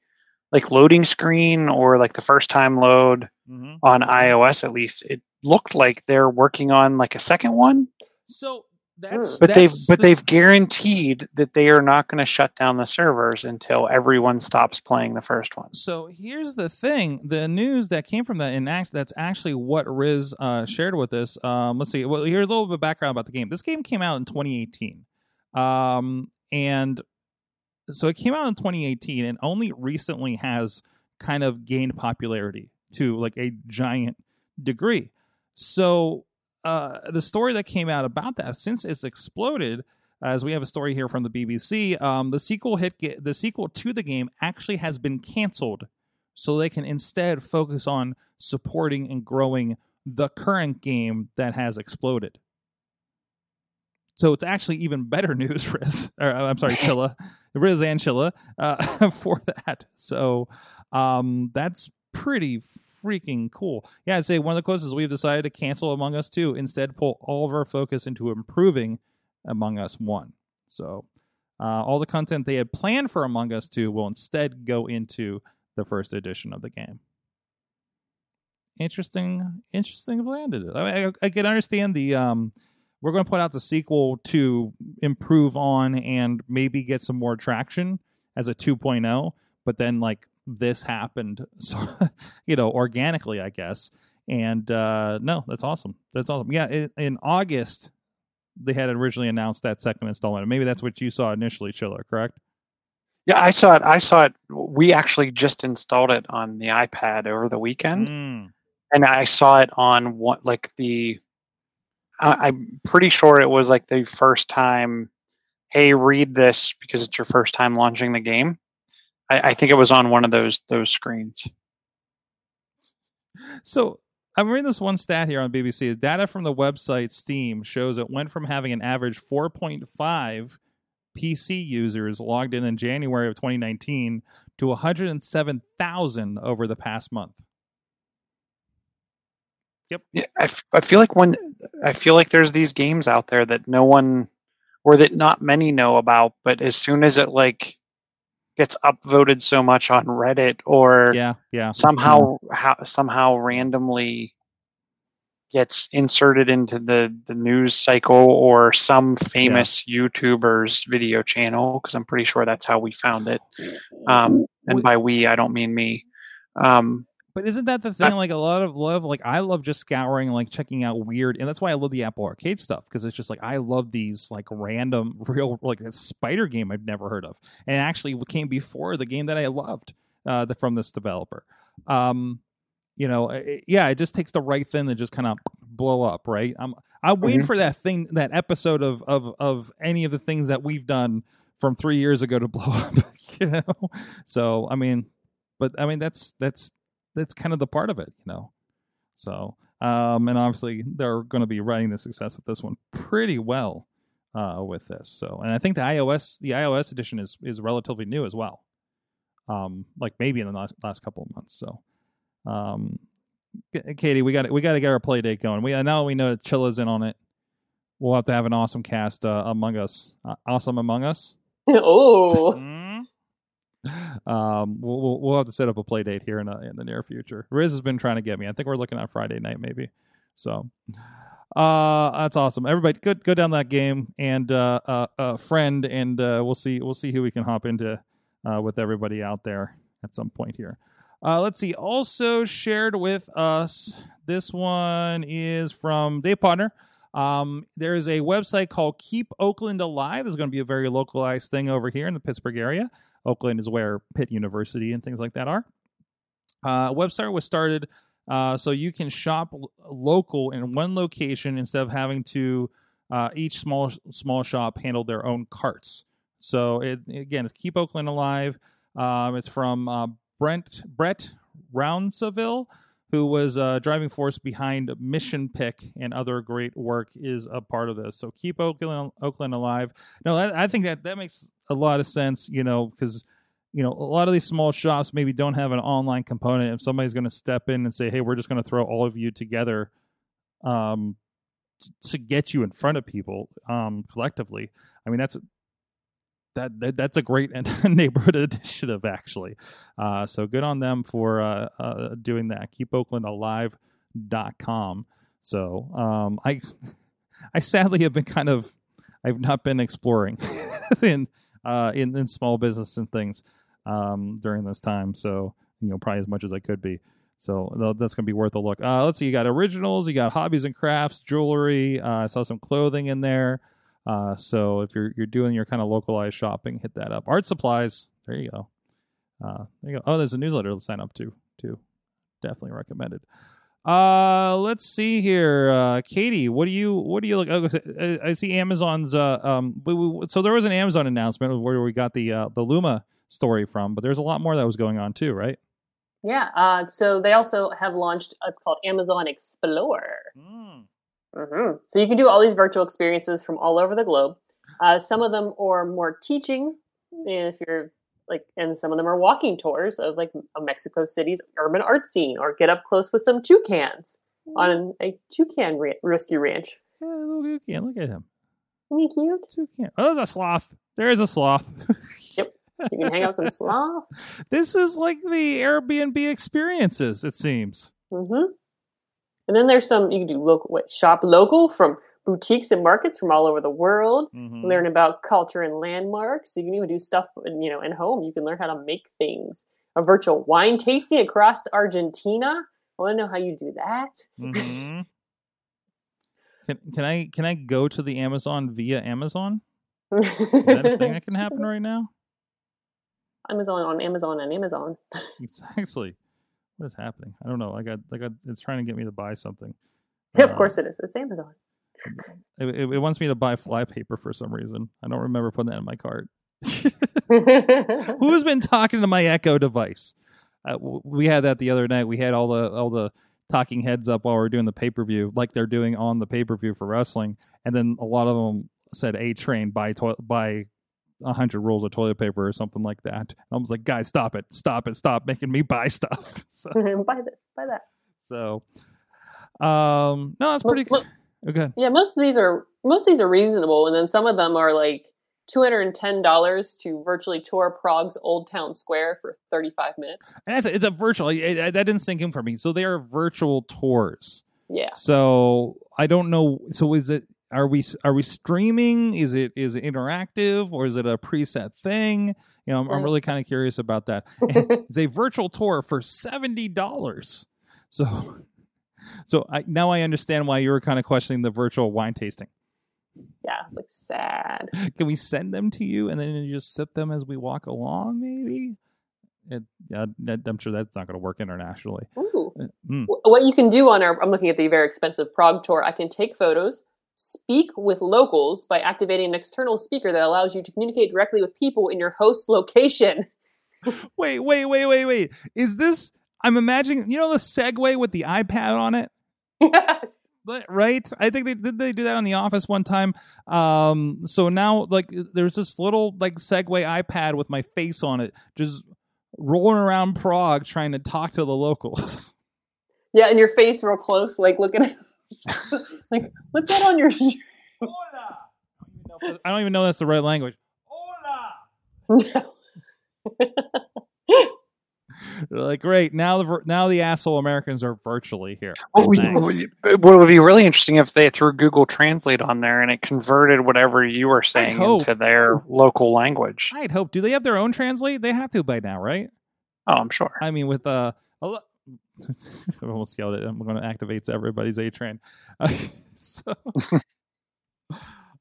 like loading screen or like the first time load mhm. on iOS at least. It looked like they're working on like a second one. so that's But they've that's but the- they've guaranteed that they are not going to shut down the servers until everyone stops playing the first one. So here's the thing: the news that came from that, and act, that's actually what Riz uh, shared with us. Um, let's see. Well, here's a little bit of background about the game. This game came out in 2018, um, and so it came out in 2018, and only recently has kind of gained popularity to like a giant degree. So uh, the story that came out about that, since it's exploded, as we have a story here from the BBC, um, the sequel hit the sequel to the game actually has been canceled, so they can instead focus on supporting and growing the current game that has exploded. So it's actually even better news, Riz. Or, uh, I'm sorry, Chilla, Riz and Chilla, uh, for that. So um, that's pretty freaking cool. Yeah, I'd say one of the closest we've decided to cancel Among Us 2, instead pull all of our focus into improving Among Us 1. So uh, all the content they had planned for Among Us 2 will instead go into the first edition of the game. Interesting, interesting plan do. I, mean, I, I can understand the um, we're going to put out the sequel to improve on and maybe get some more traction as a 2.0, but then like this happened, so you know, organically, I guess. And uh, no, that's awesome. That's awesome. Yeah, in, in August they had originally announced that second installment. Maybe that's what you saw initially, Chilla, correct? Yeah, I saw it. I saw it. We actually just installed it on the iPad over the weekend, Mm. and I saw it on what like the. I, I'm pretty sure it was like the first time. Hey, read this because it's your first time launching the game. I, I think it was on one of those those screens. So I'm reading this one stat here on BBC. Data from the website Steam shows it went from having an average 4.5 PC users logged in in January of 2019 to 107,000 over the past month. Yep. Yeah, I, f- I feel like when I feel like there's these games out there that no one or that not many know about, but as soon as it like gets upvoted so much on Reddit or Yeah, yeah. somehow how, somehow randomly gets inserted into the the news cycle or some famous YouTuber's video channel because I'm pretty sure that's how we found it. Um, and by we, I don't mean me. Um, But isn't that the thing? Like a lot of love, like I love just scouring, like checking out weird, and that's why I love the Apple Arcade stuff because it's just like I love these like random, real, like a spider game I've never heard of, and actually came before the game that I loved uh, the, from this developer. Um, you know, it, yeah, it just takes the right thing to just kind of blow up, right? I'm I'm waiting Mhm. for that thing, that episode of of of any of the things that we've done from three years ago to blow up, you know. So I mean, but I mean that's that's that's kind of the part of it, you know. So, um, and obviously they're going to be running the success of this one pretty well uh, with this. So, and I think the iOS the iOS edition is is relatively new as well. Um, like maybe in the last last couple of months. So, um, Katie, we got we got to get our play date going. We now we know that Chilla's in on it. We'll have to have an awesome cast uh, among us. Uh, awesome among us. oh, um, we'll, we'll have to set up a play date here in, a, in the near future. Riz has been trying to get me. I think we're looking at Friday night maybe. So, uh, that's awesome. Everybody, go go down that game and uh, uh, uh friend, and uh, we'll see we'll see who we can hop into uh, with everybody out there at some point here. Uh, let's see. Also shared with us. This one is from Dave Partner. Um, there is a website called Keep Oakland Alive. There's going to be a very localized thing over here in the Pittsburgh area. Oakland is where Pitt University and things like that are. Uh, website was started uh, so you can shop local in one location instead of having to uh, each small small shop handle their own carts. So it again, it's Keep Oakland Alive. Um, it's from uh, Brent Brett Rounsaville, who was uh, driving force behind Mission Pick and other great work is a part of this. So keep Oakland Oakland alive. No, I, I think that that makes a lot of sense. You know, because you know a lot of these small shops maybe don't have an online component. If somebody's going to step in and say, "Hey, we're just going to throw all of you together," um, to get you in front of people um, collectively. I mean, that's that, that that's a great neighborhood initiative, actually. Uh, so good on them for uh, uh, doing that. KeepOaklandAlive.com. So um, I I sadly have been kind of I've not been exploring in uh, in in small business and things um, during this time. So you know probably as much as I could be. So that's gonna be worth a look. Uh, let's see, you got originals, you got hobbies and crafts, jewelry. Uh, I saw some clothing in there. Uh, so if you're you're doing your kind of localized shopping, hit that up. Art supplies, there you go. Uh, there you go. Oh, there's a newsletter to sign up to too. Definitely recommended. Uh, let's see here, uh, Katie. What do you what do you look? oh, I see Amazon's. Uh, um, we- we- so there was an Amazon announcement where we got the uh, the Luna story from, but there's a lot more that was going on too, right? yeah. Uh, so they also have launched. It's called Amazon Explore. Mm. hmm So you can do all these virtual experiences from all over the globe. Uh, some of them are more teaching, if you're like, and some of them are walking tours of like a Mexico City's urban art scene, or get up close with some toucans on a toucan ra- rescue ranch. Yeah, look, at- yeah, look at him. Isn't he cute? Toucan. Oh, there's a sloth. There is a sloth. Yep. You can hang out with some sloth. this is like the Airbnb experiences. It seems. hmm And then there's some you can do local wait, shop local from boutiques and markets from all over the world. Mhm. Learn about culture and landmarks. You can even do stuff, you know, in home. You can learn how to make things. A virtual wine tasting across Argentina. I want to know how you do that. Mhm. Can can I can I go to the Amazon via Amazon? Is that a thing that can happen right now? Amazon on Amazon and Amazon. Exactly. What is happening? I don't know. I got got it's trying to get me to buy something. Yeah, of Uh, course it is. It's Amazon. It, it, it wants me to buy flypaper for some reason. I don't remember putting that in my cart. Who's been talking to my Echo device? Uh, we had that the other night. We had all the all the talking heads up while we are doing the pay per view, like they're doing on the pay per view for wrestling, and then a lot of them said "A Train" by to- by a hundred rolls of toilet paper or something like that. And I was like, guys, stop it, stop it, stop making me buy stuff. so, buy this, buy that. so, um, no, that's pretty Mo- mo- okay. Yeah, most of these are most of these are reasonable, and then some of them are like two hundred and ten dollars to virtually tour Prague's Old Town Square for thirty five minutes. And that's it's a virtual. it- it- that didn't sink in for me. So they are virtual tours. Yeah, So I don't know. So is it? Are we are we streaming? Is it is it interactive or is it a preset thing? You know, I'm, I'm mm. really kind of curious about that. It's a virtual tour for seventy dollars. So, so I now I understand why you were kind of questioning the virtual wine tasting. yeah, it's like sad. Can we send them to you and then you just sip them as we walk along? Maybe. It, yeah, I'm sure that's not going to work internationally. Ooh. Mm. What you can do on our, I'm looking at the very expensive Prague tour. I can take photos, speak with locals by activating an external speaker that allows you to communicate directly with people in your host location. Wait, wait, wait, wait, wait. Is this? I'm imagining. You know the Segway with the iPad on it, But- right? I think they did. They do that on The Office one time. Um, so now, like, there's this little like Segway iPad with my face on it, just rolling around Prague trying to talk to the locals. yeah, and your face real close, like looking at, like, what's that on your? I don't even know that's the right language. Hola. They're like, great. Now the now the asshole Americans are virtually here. What would, what would be really interesting if they threw Google Translate on there and it converted whatever you were saying into their local language. I'd hope. Do they have their own translate? They have to by now, right? Oh, I'm sure. I mean, with uh, I almost yelled it. I'm going to activate everybody's A train. so,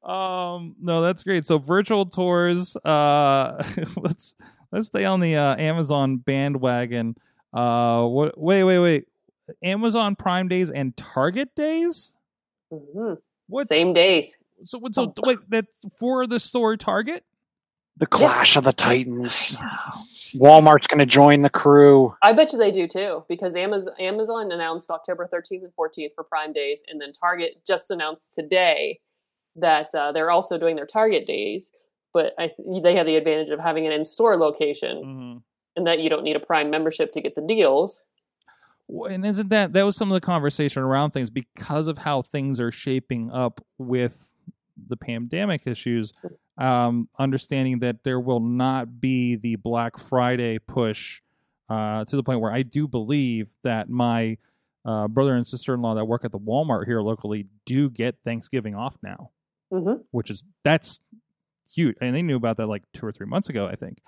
um, no, that's great. So virtual tours. Uh, let's let's stay on the uh, Amazon bandwagon. Uh, what? Wait, wait, wait. Amazon Prime days and Target days. Mhm. What? Same days. So, what- so wait, that for the store Target? The Clash of the Titans. Walmart's going to join the crew. I bet you they do too, because Amazon, Amazon announced October 13th and 14th for Prime Days, and then Target just announced today that uh, they're also doing their Target Days, but I, they have the advantage of having an in-store location, Mm-hmm. and that you don't need a Prime membership to get the deals. Well, and isn't that that was some of the conversation around things because of how things are shaping up with the pandemic issues um understanding that there will not be the black friday push uh to the point where i do believe that my uh, brother and sister-in-law that work at the walmart here locally do get thanksgiving off now hmm which is that's huge and they knew about that like two or three months ago i think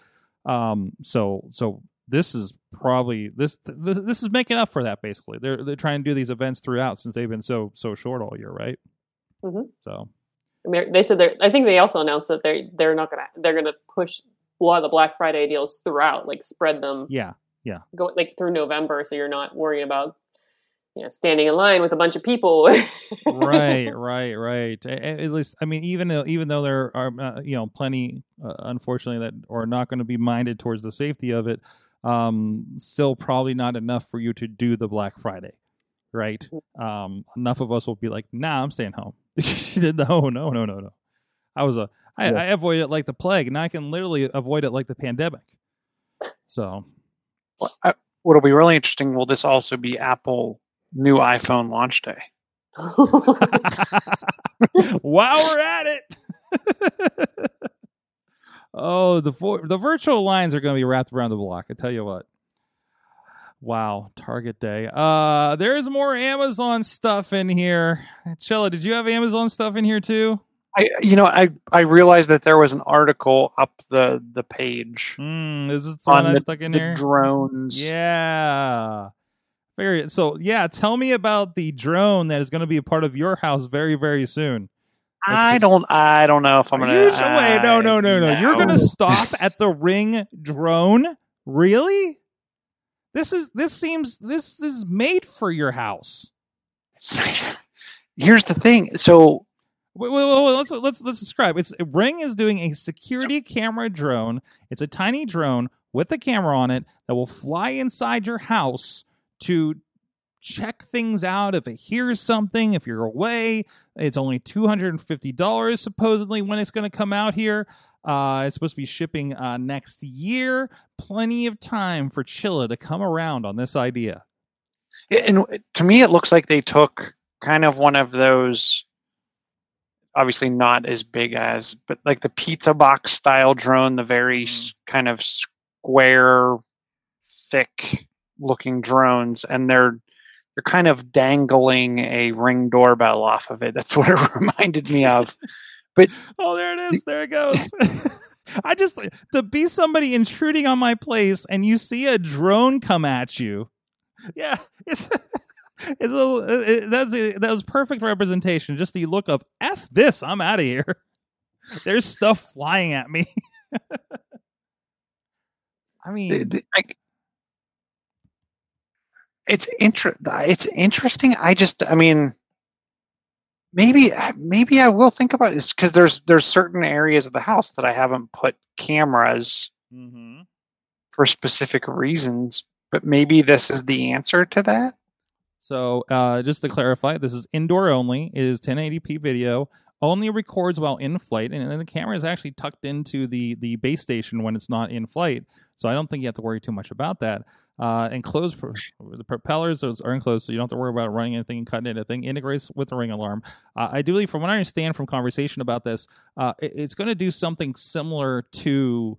um so so this is probably this this this is making up for that basically they're they're trying to do these events throughout since they've been so so short all year right Mhm. so They said they're. I think they also announced that they they're not gonna they're gonna push a lot of the Black Friday deals throughout, like spread them Yeah, yeah go like through November, so you're not worrying about you know standing in line with a bunch of people. right right right. A- a- at least i mean even though even though there are uh, you know plenty uh, unfortunately that are not going to be minded towards the safety of it um still probably not enough for you to do the black friday right? Um enough of us will be like nah i'm staying home. No no no no no. I was a I, Yeah. I avoided it like the plague and i can literally avoid it like the pandemic. So. What- I- What'll be really interesting, will this also be Apple new iPhone launch day? while we're at it. oh, the vo- the virtual lines are going to be wrapped around the block. I tell you what. Wow, Target Day. Uh, there's more Amazon stuff in here. Chella, did you have Amazon stuff in here too? I, you know, I I realized that there was an article up the the page Mm, is this the one on I stuck in the here? drones. Yeah. Very so yeah, tell me about the drone that is going to be a part of your house very very soon. I don't I don't know if I'm gonna. you sure? Wait, no, no, no, no. You're gonna stop at the ring drone? Really? This is this seems this, this is made for your house. Here's the thing. So wait, wait, wait, let's let's let's describe. It's Ring is doing a security camera drone. It's a tiny drone with a camera on it that will fly inside your house to check things out if it hears something if you're away it's only $250 supposedly when it's going to come out here Uh, it's supposed to be shipping uh, next year. Plenty of time for Chilla to come around on this idea. And to me, it looks like they took kind of one of those, obviously not as big as, but like the pizza box style drone, the very s kind of square, thick looking drones, and they're they're kind of dangling a ring doorbell off of it. That's what it reminded me of. But oh, there it is. There it goes. I just to be somebody intruding on my place and you see a drone come at you. Yeah, it's it's a it, that's a, that was perfect representation. Just the look of f this. I'm out of here. There's stuff flying at me. I mean, The- the- like, it's inter- it's interesting. I just, I mean, maybe maybe I will think about this because there's there's certain areas of the house that I haven't put cameras mhm. for specific reasons, but maybe this is the answer to that. So, uh, just to clarify, this is indoor only. It is 1080p video. Only records while in flight, and then the camera is actually tucked into the the base station when it's not in flight. So I don't think you have to worry too much about that. Uh, enclosed, pro- the propellers those are enclosed, so you don't have to worry about running anything and cutting anything. Integrates with the ring alarm. Uh, I do believe, from what I understand from conversation about this, uh, it- it's going to do something similar to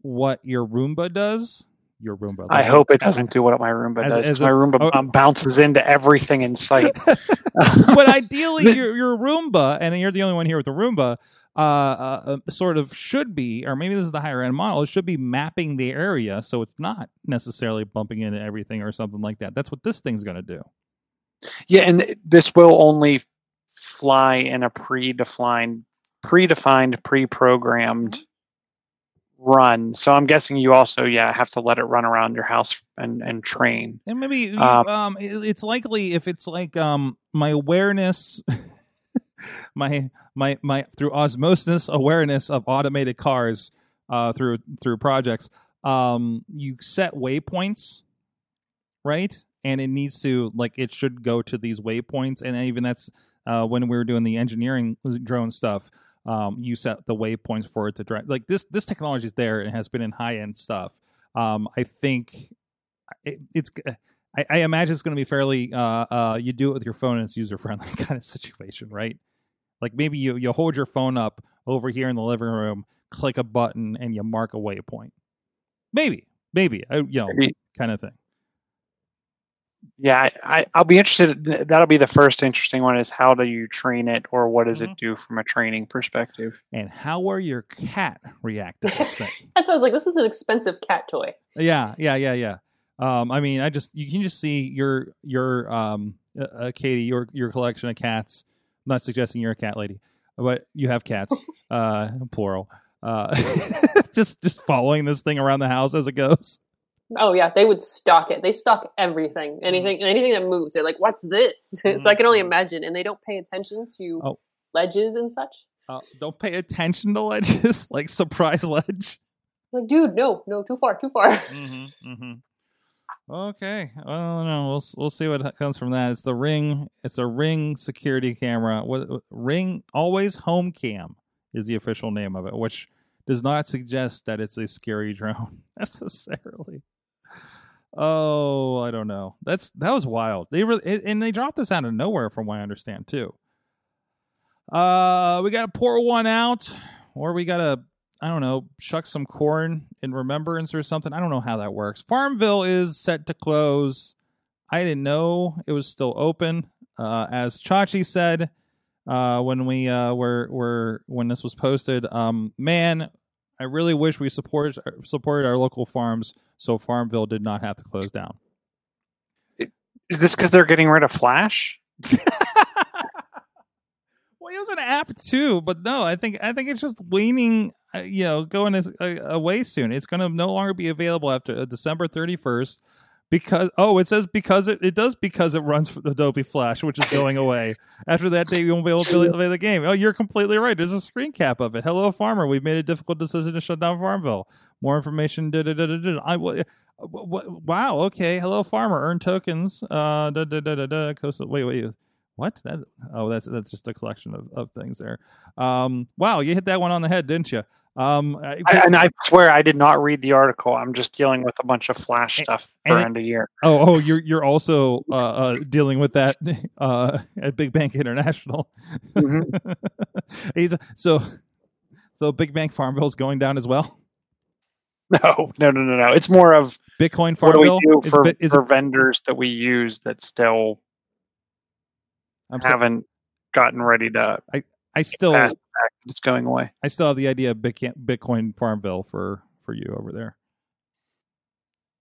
what your Roomba does. Your Roomba. I hope it doesn't do what my Roomba As- does. 'cause as my if- Roomba oh. um, bounces into everything in sight. but ideally, your your Roomba, and you're the only one here with the Roomba, uh, uh, uh, sort of should be, or maybe this is the higher end model. It should be mapping the area, so it's not necessarily bumping into everything or something like that. That's what this thing's going to do. Yeah, and this will only fly in a predefined, predefined, pre-programmed run. So I'm guessing you also, yeah, have to let it run around your house and and train. And maybe you- Um, um, it's likely if it's like um my awareness, my my my through osmosis awareness of automated cars, uh through through projects, um you set waypoints, right? And it needs to like it should go to these waypoints, and even that's uh when we were doing the engineering drone stuff. Um, you set the waypoints for it to drive. Like this, this technology is there and has been in high end stuff. Um, I think it, it's I, I imagine it's going to be fairly uh, uh, you do it with your phone and it's user friendly kind of situation, right? Like maybe you you hold your phone up over here in the living room, click a button, and you mark a waypoint. Maybe, maybe, I, you know, Maybe- kind of thing. Yeah, I, I, I'll be interested. That'll be the first interesting one is how do you train it or what does Mhm. it do from a training perspective? And how are your cat react to this thing? That sounds like this is an expensive cat toy. yeah, yeah, yeah, yeah. Um, I mean, I just you can just see your your um, uh, uh, Katie, your your collection of cats. I'm not suggesting you're a cat lady, but you have cats, uh, plural. Uh, just just following this thing around the house as it goes. Oh yeah, they would stalk it. They stalk everything, anything, anything that moves. They're like, "What's this?" so I can only Mhm. imagine, and they don't pay attention to Oh. ledges and such. Uh, don't pay attention to ledges, like surprise ledge. Like, dude, no, no, too far, too far. Mm-hmm, mm-hmm. Okay. Well, no, we'll we'll see what comes from that. It's the ring. It's a ring security camera. What- ring? Always home cam is the official name of it, which does not suggest that it's a scary drone necessarily. Oh, I don't know. That's that was wild. They really and they dropped this out of nowhere, from what I understand too. Uh, we got to pour one out, or we got to I don't know, shuck some corn in remembrance or something. I don't know how that works. Farmville is set to close. I didn't know it was still open. Uh, as Chachi said uh, when we uh, were were when this was posted, um, man, I really wish we supported supported our local farms so Farmville did not have to close down. Is this because they're getting rid of Flash? well, it was an app too, but no, I think I think it's just waning. Uh, you know, going as, uh, away soon. It's going to no longer be available after uh, December thirty first. Because oh, it says because it, it does because it runs for Adobe Flash, which is going away. After that day, you won't be able to play, the game. Oh, you're completely right. There's a screen cap of it. Hello, farmer. We've made a difficult decision to shut down Farmville. More information. Da, da, da, da, da. I, wa- wow. Okay. Hello, farmer. Earn tokens. Uh. Da, da, da, da, da. Coastal. Wait. Wait. What? That? Oh, that's that's just a collection of, of things there. Um. Wow. You hit that one on the head, didn't you? Um, I- I, and I swear I did not read the article. I'm just dealing with a bunch of flash stuff for end of year. oh, oh, you're you're also uh, uh, dealing with that uh, at Big Bank International. Mhm. He's so so Big Bank Farmville is going down as well. No, no, no, no, no. It's more of Bitcoin what do we Farmville do is, for, is for vendors that we use that still I'm haven't gotten ready to I I still pass the fact that it's going away. I still have the idea of Bitcoin, Bitcoin Farmville for for you over there.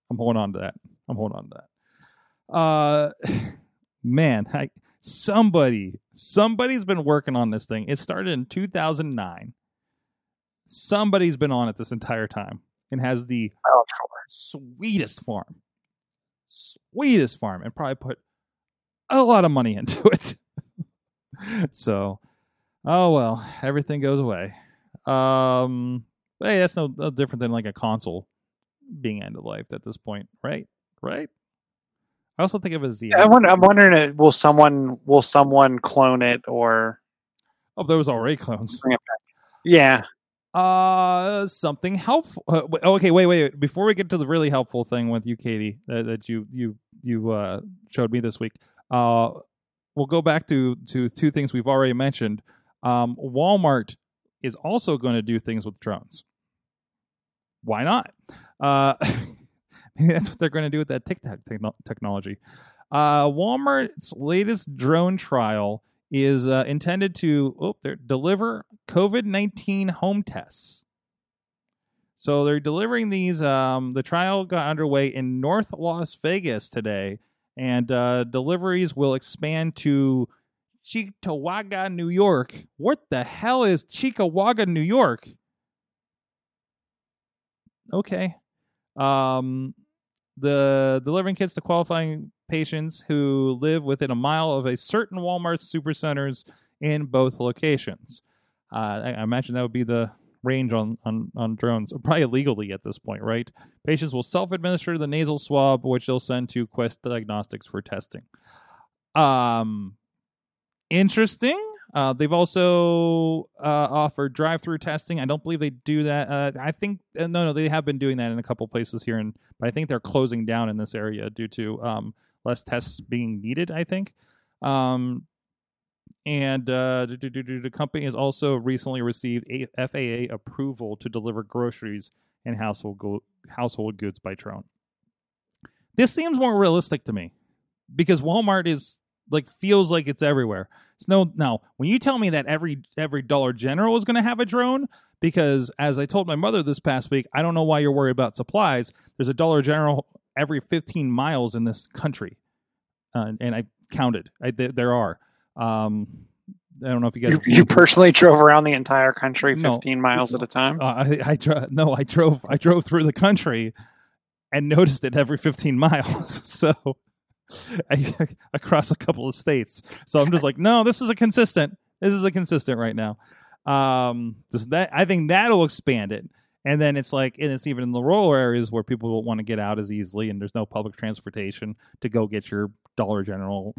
I'm holding on to that. I'm holding on to that. Uh, man, I, somebody somebody's been working on this thing. It started in 2009. Somebody's been on it this entire time and has the Oh, sure. sweetest farm, sweetest farm, and probably put a lot of money into it. so, oh well, everything goes away. Um, hey, that's no, no different than like a console being end of life at this point, right? Right. I also think of it as the I wonder, I'm wondering, uh, will someone will someone clone it or oh, there was already clones. bring it back? Yeah, Uh, something helpful. Uh, okay, wait, wait. Before we get to the really helpful thing with you, Katie, that, that you you you uh showed me this week, uh, we'll go back to to two things we've already mentioned. Um, Walmart is also going to do things with drones. Why not? Uh, that's what they're going to do with that TikTok techno- technology. Uh, Walmart's latest drone trial is uh, intended to oh, deliver COVID 19 home tests. So they're delivering these. Um, the trial got underway in North Las Vegas today, and uh, deliveries will expand to Cheektowaga, New York. What the hell is Cheektowaga, New York? Okay. Um, the delivering kits to qualifying patients who live within a mile of a certain Walmart supercenters in both locations. Uh, I, I imagine that would be the range on, on, on drones, probably illegally at this point, right? Patients will self administer the nasal swab, which they'll send to Quest Diagnostics for testing. Um, interesting. Uh, they've also uh, offered drive-through testing. I don't believe they do that. Uh, I think uh, no, no, they have been doing that in a couple places here, and but I think they're closing down in this area due to um, less tests being needed. I think. Um, and uh, the company has also recently received FAA approval to deliver groceries and household go- household goods by drone. This seems more realistic to me because Walmart is like feels like it's everywhere. It's no now when you tell me that every every Dollar General is going to have a drone because as I told my mother this past week, I don't know why you're worried about supplies. There's a Dollar General every 15 miles in this country, uh, and I counted. I, there, there are. Um, I don't know if you guys. you, you personally drove around the entire country No. 15 miles at a time. uh, I, I dro- no, I drove. I drove through the country and noticed it every 15 miles. So I, across a couple of states. So I'm just like, no, this is a consistent. This is a consistent right now. Um, does that I think that'll expand it. And then it's like, and it's even in the rural areas where people don't want to get out as easily, and there's no public transportation to go get your Dollar General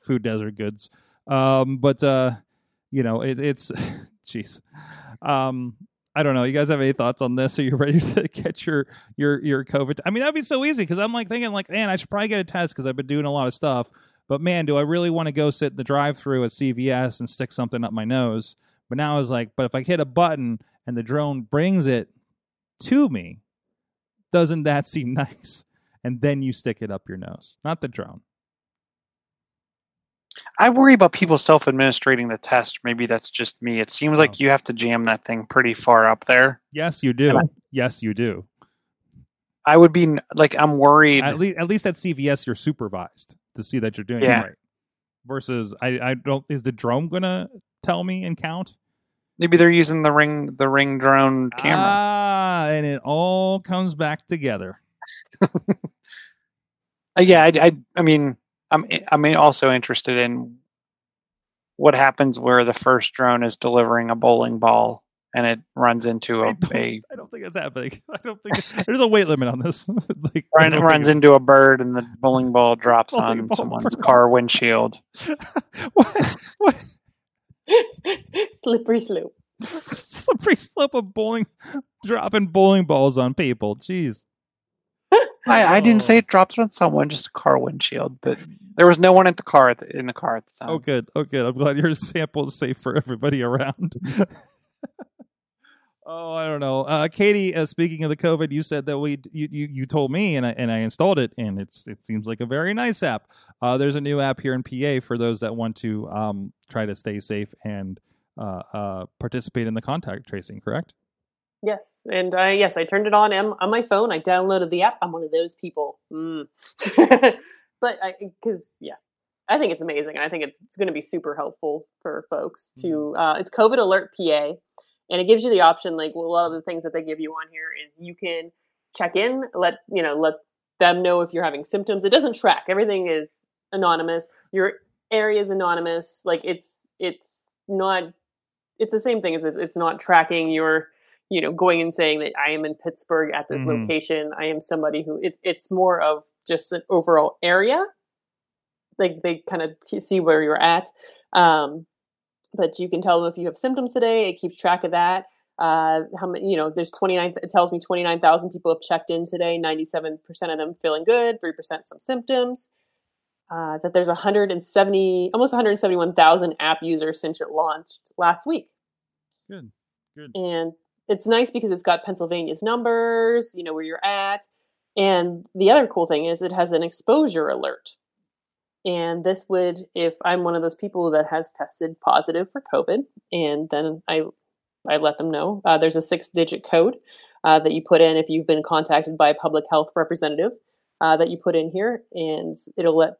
food desert goods. Um, but uh, you know, it, it's, jeez. Um, I don't know. You guys have any thoughts on this? Are you ready to get your your your COVID? I mean, that'd be so easy because I'm like thinking like, man, I should probably get a test because I've been doing a lot of stuff. But man, do I really want to go sit in the drive-through at CVS and stick something up my nose? But now I was like, but if I hit a button and the drone brings it to me, doesn't that seem nice? And then you stick it up your nose, not the drone. I worry about people self-administrating the test. Maybe that's just me. It seems Oh. like you have to jam that thing pretty far up there. Yes, you do. I- yes, you do. I would be like, I'm worried. At least, at least at CVS, you're supervised to see that you're doing Yeah. it right. Versus, I, I don't. Is the drone gonna tell me and count? Maybe they're using the ring, the ring drone camera. Ah, and it all comes back together. Uh, yeah, I, I, I mean, I'm, I'm also interested in what happens where the first drone is delivering a bowling ball and it runs into I a, don't, a I don't think it's happening. I don't think there's a weight limit on this. like, run, don't runs think into a bird and the bowling ball drops Bowling on ball someone's bird. car windshield. what? what? Slippery slope. slippery slope of bowling, dropping bowling balls on people. Jeez. I, I didn't say Oh. it dropped on someone, just a car windshield. But there was no one at the car at the, in the car at the time. Oh, good. Oh, good. I'm glad your sample is safe for everybody around. oh, I don't know. Uh, Katie, uh, speaking of the COVID, you said that we you, you you told me and I and I installed it and it's it seems like a very nice app. Uh, there's a new app here in PA for those that want to um, try to stay safe and uh, uh, participate in the contact tracing. Correct? Yes, and I yes, I turned it on on on my phone. I downloaded the app. I'm one of those people. Mm. but I because yeah, I think it's amazing, and I think it's it's going to be super helpful for folks to. Uh, it's COVID Alert PA, and it gives you the option. Like well, a lot of the things that they give you on here is you can check in, let you know, let them know if you're having symptoms. It doesn't track. Everything is anonymous. Your area is anonymous. Like it's it's not. It's the same thing as it's, it's not tracking your you know, going and saying that I am in Pittsburgh at this Mhm. location. I am somebody who it, it's more of just an overall area. Like they kind of see where you're at. Um, but you can tell them if you have symptoms today. It keeps track of that. Uh, how many? You know, there's 29. It tells me 29,000 people have checked in today. 97 percent of them feeling good. Three percent some symptoms. Uh, that there's 170, almost 171,000 app users since it launched last week Good. Good. and it's nice because it's got Pennsylvania's numbers, you know where you're at. And the other cool thing is it has an exposure alert. And this would, if I'm one of those people that has tested positive for COVID, and then I, I let them know. Uh, there's a six-digit code uh, that you put in if you've been contacted by a public health representative uh, that you put in here, and it'll let,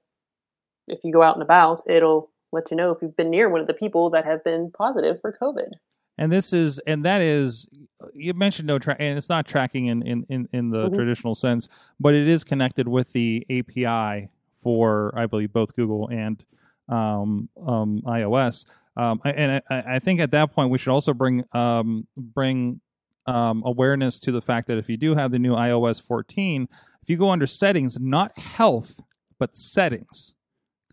if you go out and about, it'll let you know if you've been near one of the people that have been positive for COVID. And this is, and that is, you mentioned no track, and it's not tracking in in in, in the Mhm. traditional sense, but it is connected with the API for, I believe, both Google and um, um, iOS. Um, and I, I think at that point we should also bring um, bring um, awareness to the fact that if you do have the new iOS 14, if you go under settings, not health, but settings.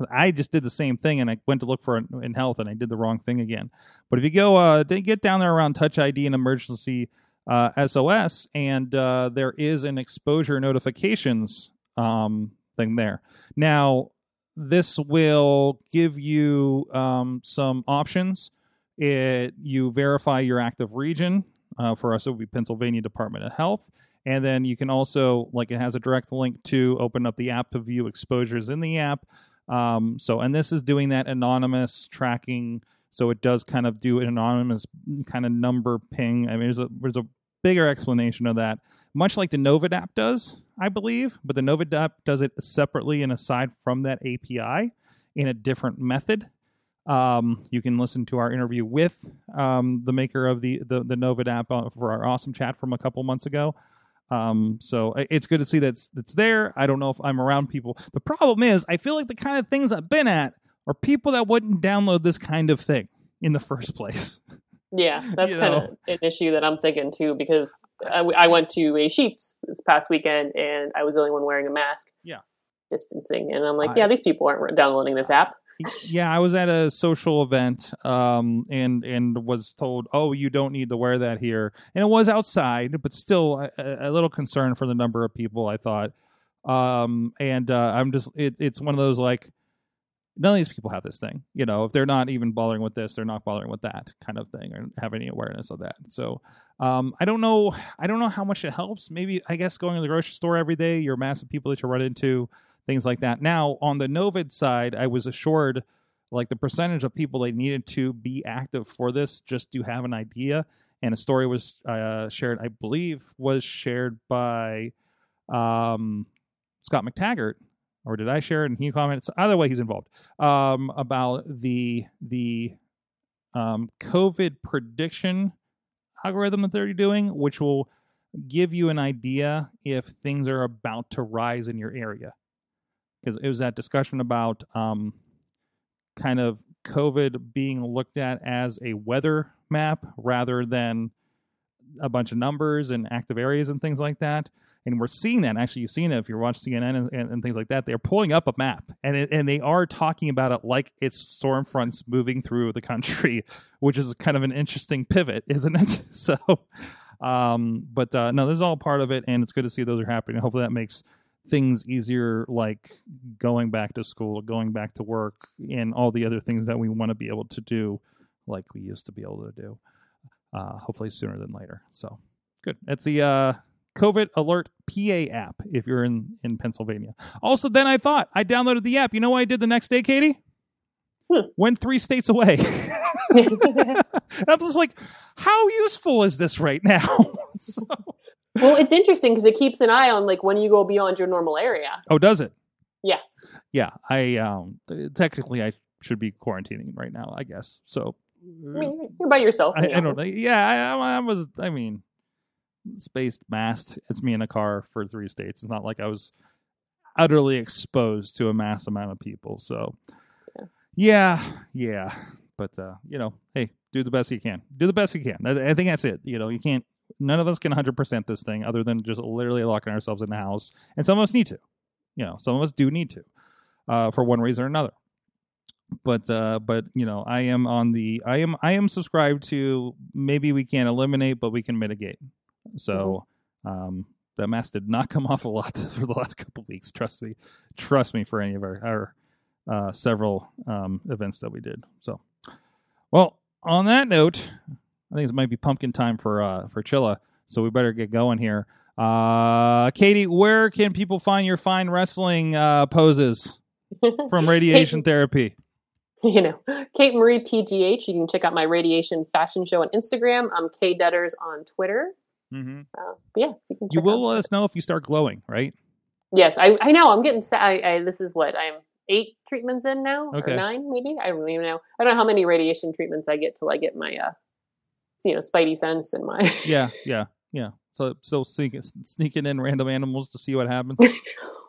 I just did the same thing and I went to look for it in health and I did the wrong thing again. But if you go, uh, get down there around Touch ID and emergency uh, SOS, and uh, there is an exposure notifications um, thing there. Now, this will give you um, some options. It you verify your active region. Uh, for us, it would be Pennsylvania Department of Health. And then you can also, like, it has a direct link to open up the app to view exposures in the app. Um, so, and this is doing that anonymous tracking. So it does kind of do an anonymous kind of number ping. I mean, there's a there's a bigger explanation of that, much like the Novid app does, I believe. But the Novid app does it separately and aside from that API in a different method. Um, you can listen to our interview with um, the maker of the the, the Novid app uh, for our awesome chat from a couple months ago. Um, so it's good to see that's that's there. I don't know if I'm around people. The problem is, I feel like the kind of things I've been at are people that wouldn't download this kind of thing in the first place. Yeah, that's You kind of an issue that I'm thinking too because I, I went to a Sheetz this past weekend and I was the only one wearing a mask. Yeah. Distancing. And I'm like, I- yeah, these people aren't downloading this app. Yeah, I was at a social event, um, and and was told, "Oh, you don't need to wear that here." And it was outside, but still a, a little concerned for the number of people. I thought, um, and uh, I'm just, it, it's one of those like, none of these people have this thing. You know, if they're not even bothering with this, they're not bothering with that kind of thing, or have any awareness of that. So, um, I don't know, I don't know how much it helps. Maybe I guess going to the grocery store every day, you're massive people that you run into things like that. Now, on the Novid side, I was assured like the percentage of people that needed to be active for this just to have an idea. And a story was uh, shared, I believe, was shared by um, Scott McTaggart, or did I share it? And he commented. Either way, he's involved um, about the the um, COVID prediction algorithm that they're doing, which will give you an idea if things are about to rise in your area because it was that discussion about um, kind of COVID being looked at as a weather map rather than a bunch of numbers and active areas and things like that. and we're seeing that. Actually, you've seen it if you're watching CNN and, and, and things like that. They're pulling up a map, and it, and they are talking about it like it's storm fronts moving through the country, which is kind of an interesting pivot, isn't it? So, um, but uh, no, this is all part of it, and it's good to see those are happening. Hopefully, that makes things easier, like going back to school, going back to work, and all the other things that we want to be able to do, like we used to be able to do. Uh, hopefully, sooner than later. So, good. That's the uh, COVID Alert PA app if you're in in Pennsylvania. Also, then I thought I downloaded the app. You know what I did the next day, Katie? Hmm. Went three states away. and I'm just like, how useful is this right now? so, well, it's interesting because it keeps an eye on like when you go beyond your normal area. oh, does it? Yeah. Yeah. I um technically I should be quarantining right now, I guess. So I mean, you're by yourself. I, I don't know. Yeah, I, I was. I mean, spaced masked. It's me in a car for three states. It's not like I was utterly exposed to a mass amount of people. So, Yeah. yeah, yeah. But uh, you know, hey, do the best you can. Do the best you can. I, I think that's it. You know, you can't. None of us can 100% this thing, other than just literally locking ourselves in the house. And some of us need to. You know, some of us do need to, uh, for one reason or another but uh but you know i am on the i am i am subscribed to maybe we can't eliminate but we can mitigate so um that mask did not come off a lot for the last couple of weeks trust me trust me for any of our our uh several um events that we did so well on that note i think it might be pumpkin time for uh for chilla so we better get going here uh katie where can people find your fine wrestling uh poses from radiation therapy you know, Kate Marie PGH. You can check out my radiation fashion show on Instagram. I'm K Dutters on Twitter. mm-hmm. Uh, yeah, so you can. You will let us know if you start glowing, right? Yes, I, I know. I'm getting. sa- I, I this is what I'm eight treatments in now, Okay. or nine maybe. I don't even know. I don't know how many radiation treatments I get till I get my uh, you know, spidey sense and my. Yeah, yeah, yeah. So still sneaking sneaking in random animals to see what happens.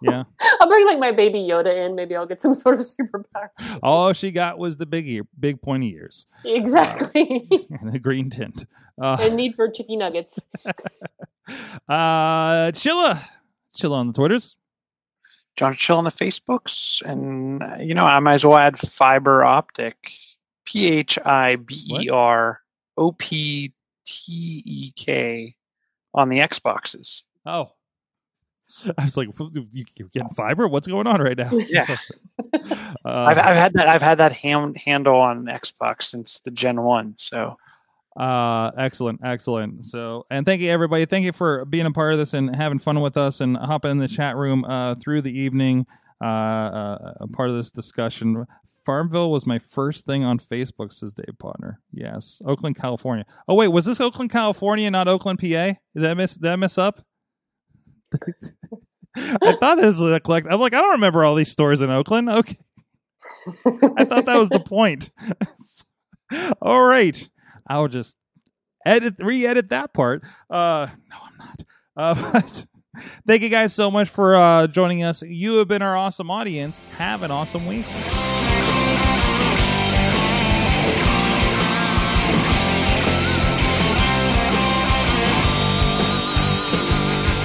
Yeah. I'll bring like my baby Yoda in. Maybe I'll get some sort of superpower. All she got was the big ear, big pointy ears Exactly. and the green tint. Uh, and need for chicky nuggets. uh, Chilla, Chilla on the Twitters. John Chill on the Facebooks, and uh, you know I might as well add fiber optic, P H I B E R O P T E K, on the Xboxes. Oh, I was like, you, you're getting fiber? What's going on right now? Yeah. uh, I've, I've had that I've had that hand, handle on Xbox since the Gen One. So Uh, excellent, excellent. So, and thank you everybody. Thank you for being a part of this and having fun with us and hopping in the chat room uh, through the evening. Uh, uh, a part of this discussion. Farmville was my first thing on Facebook, says Dave Potner. Yes, Oakland, California. Oh wait, was this Oakland, California, not Oakland, PA? Did that miss? Did I miss up? I thought this was a collect. I'm like, I don't remember all these stores in Oakland. Okay, I thought that was the point. All right. I'll just edit re-edit that part. Uh no, I'm not. Uh but thank you guys so much for uh joining us. You have been our awesome audience. Have an awesome week.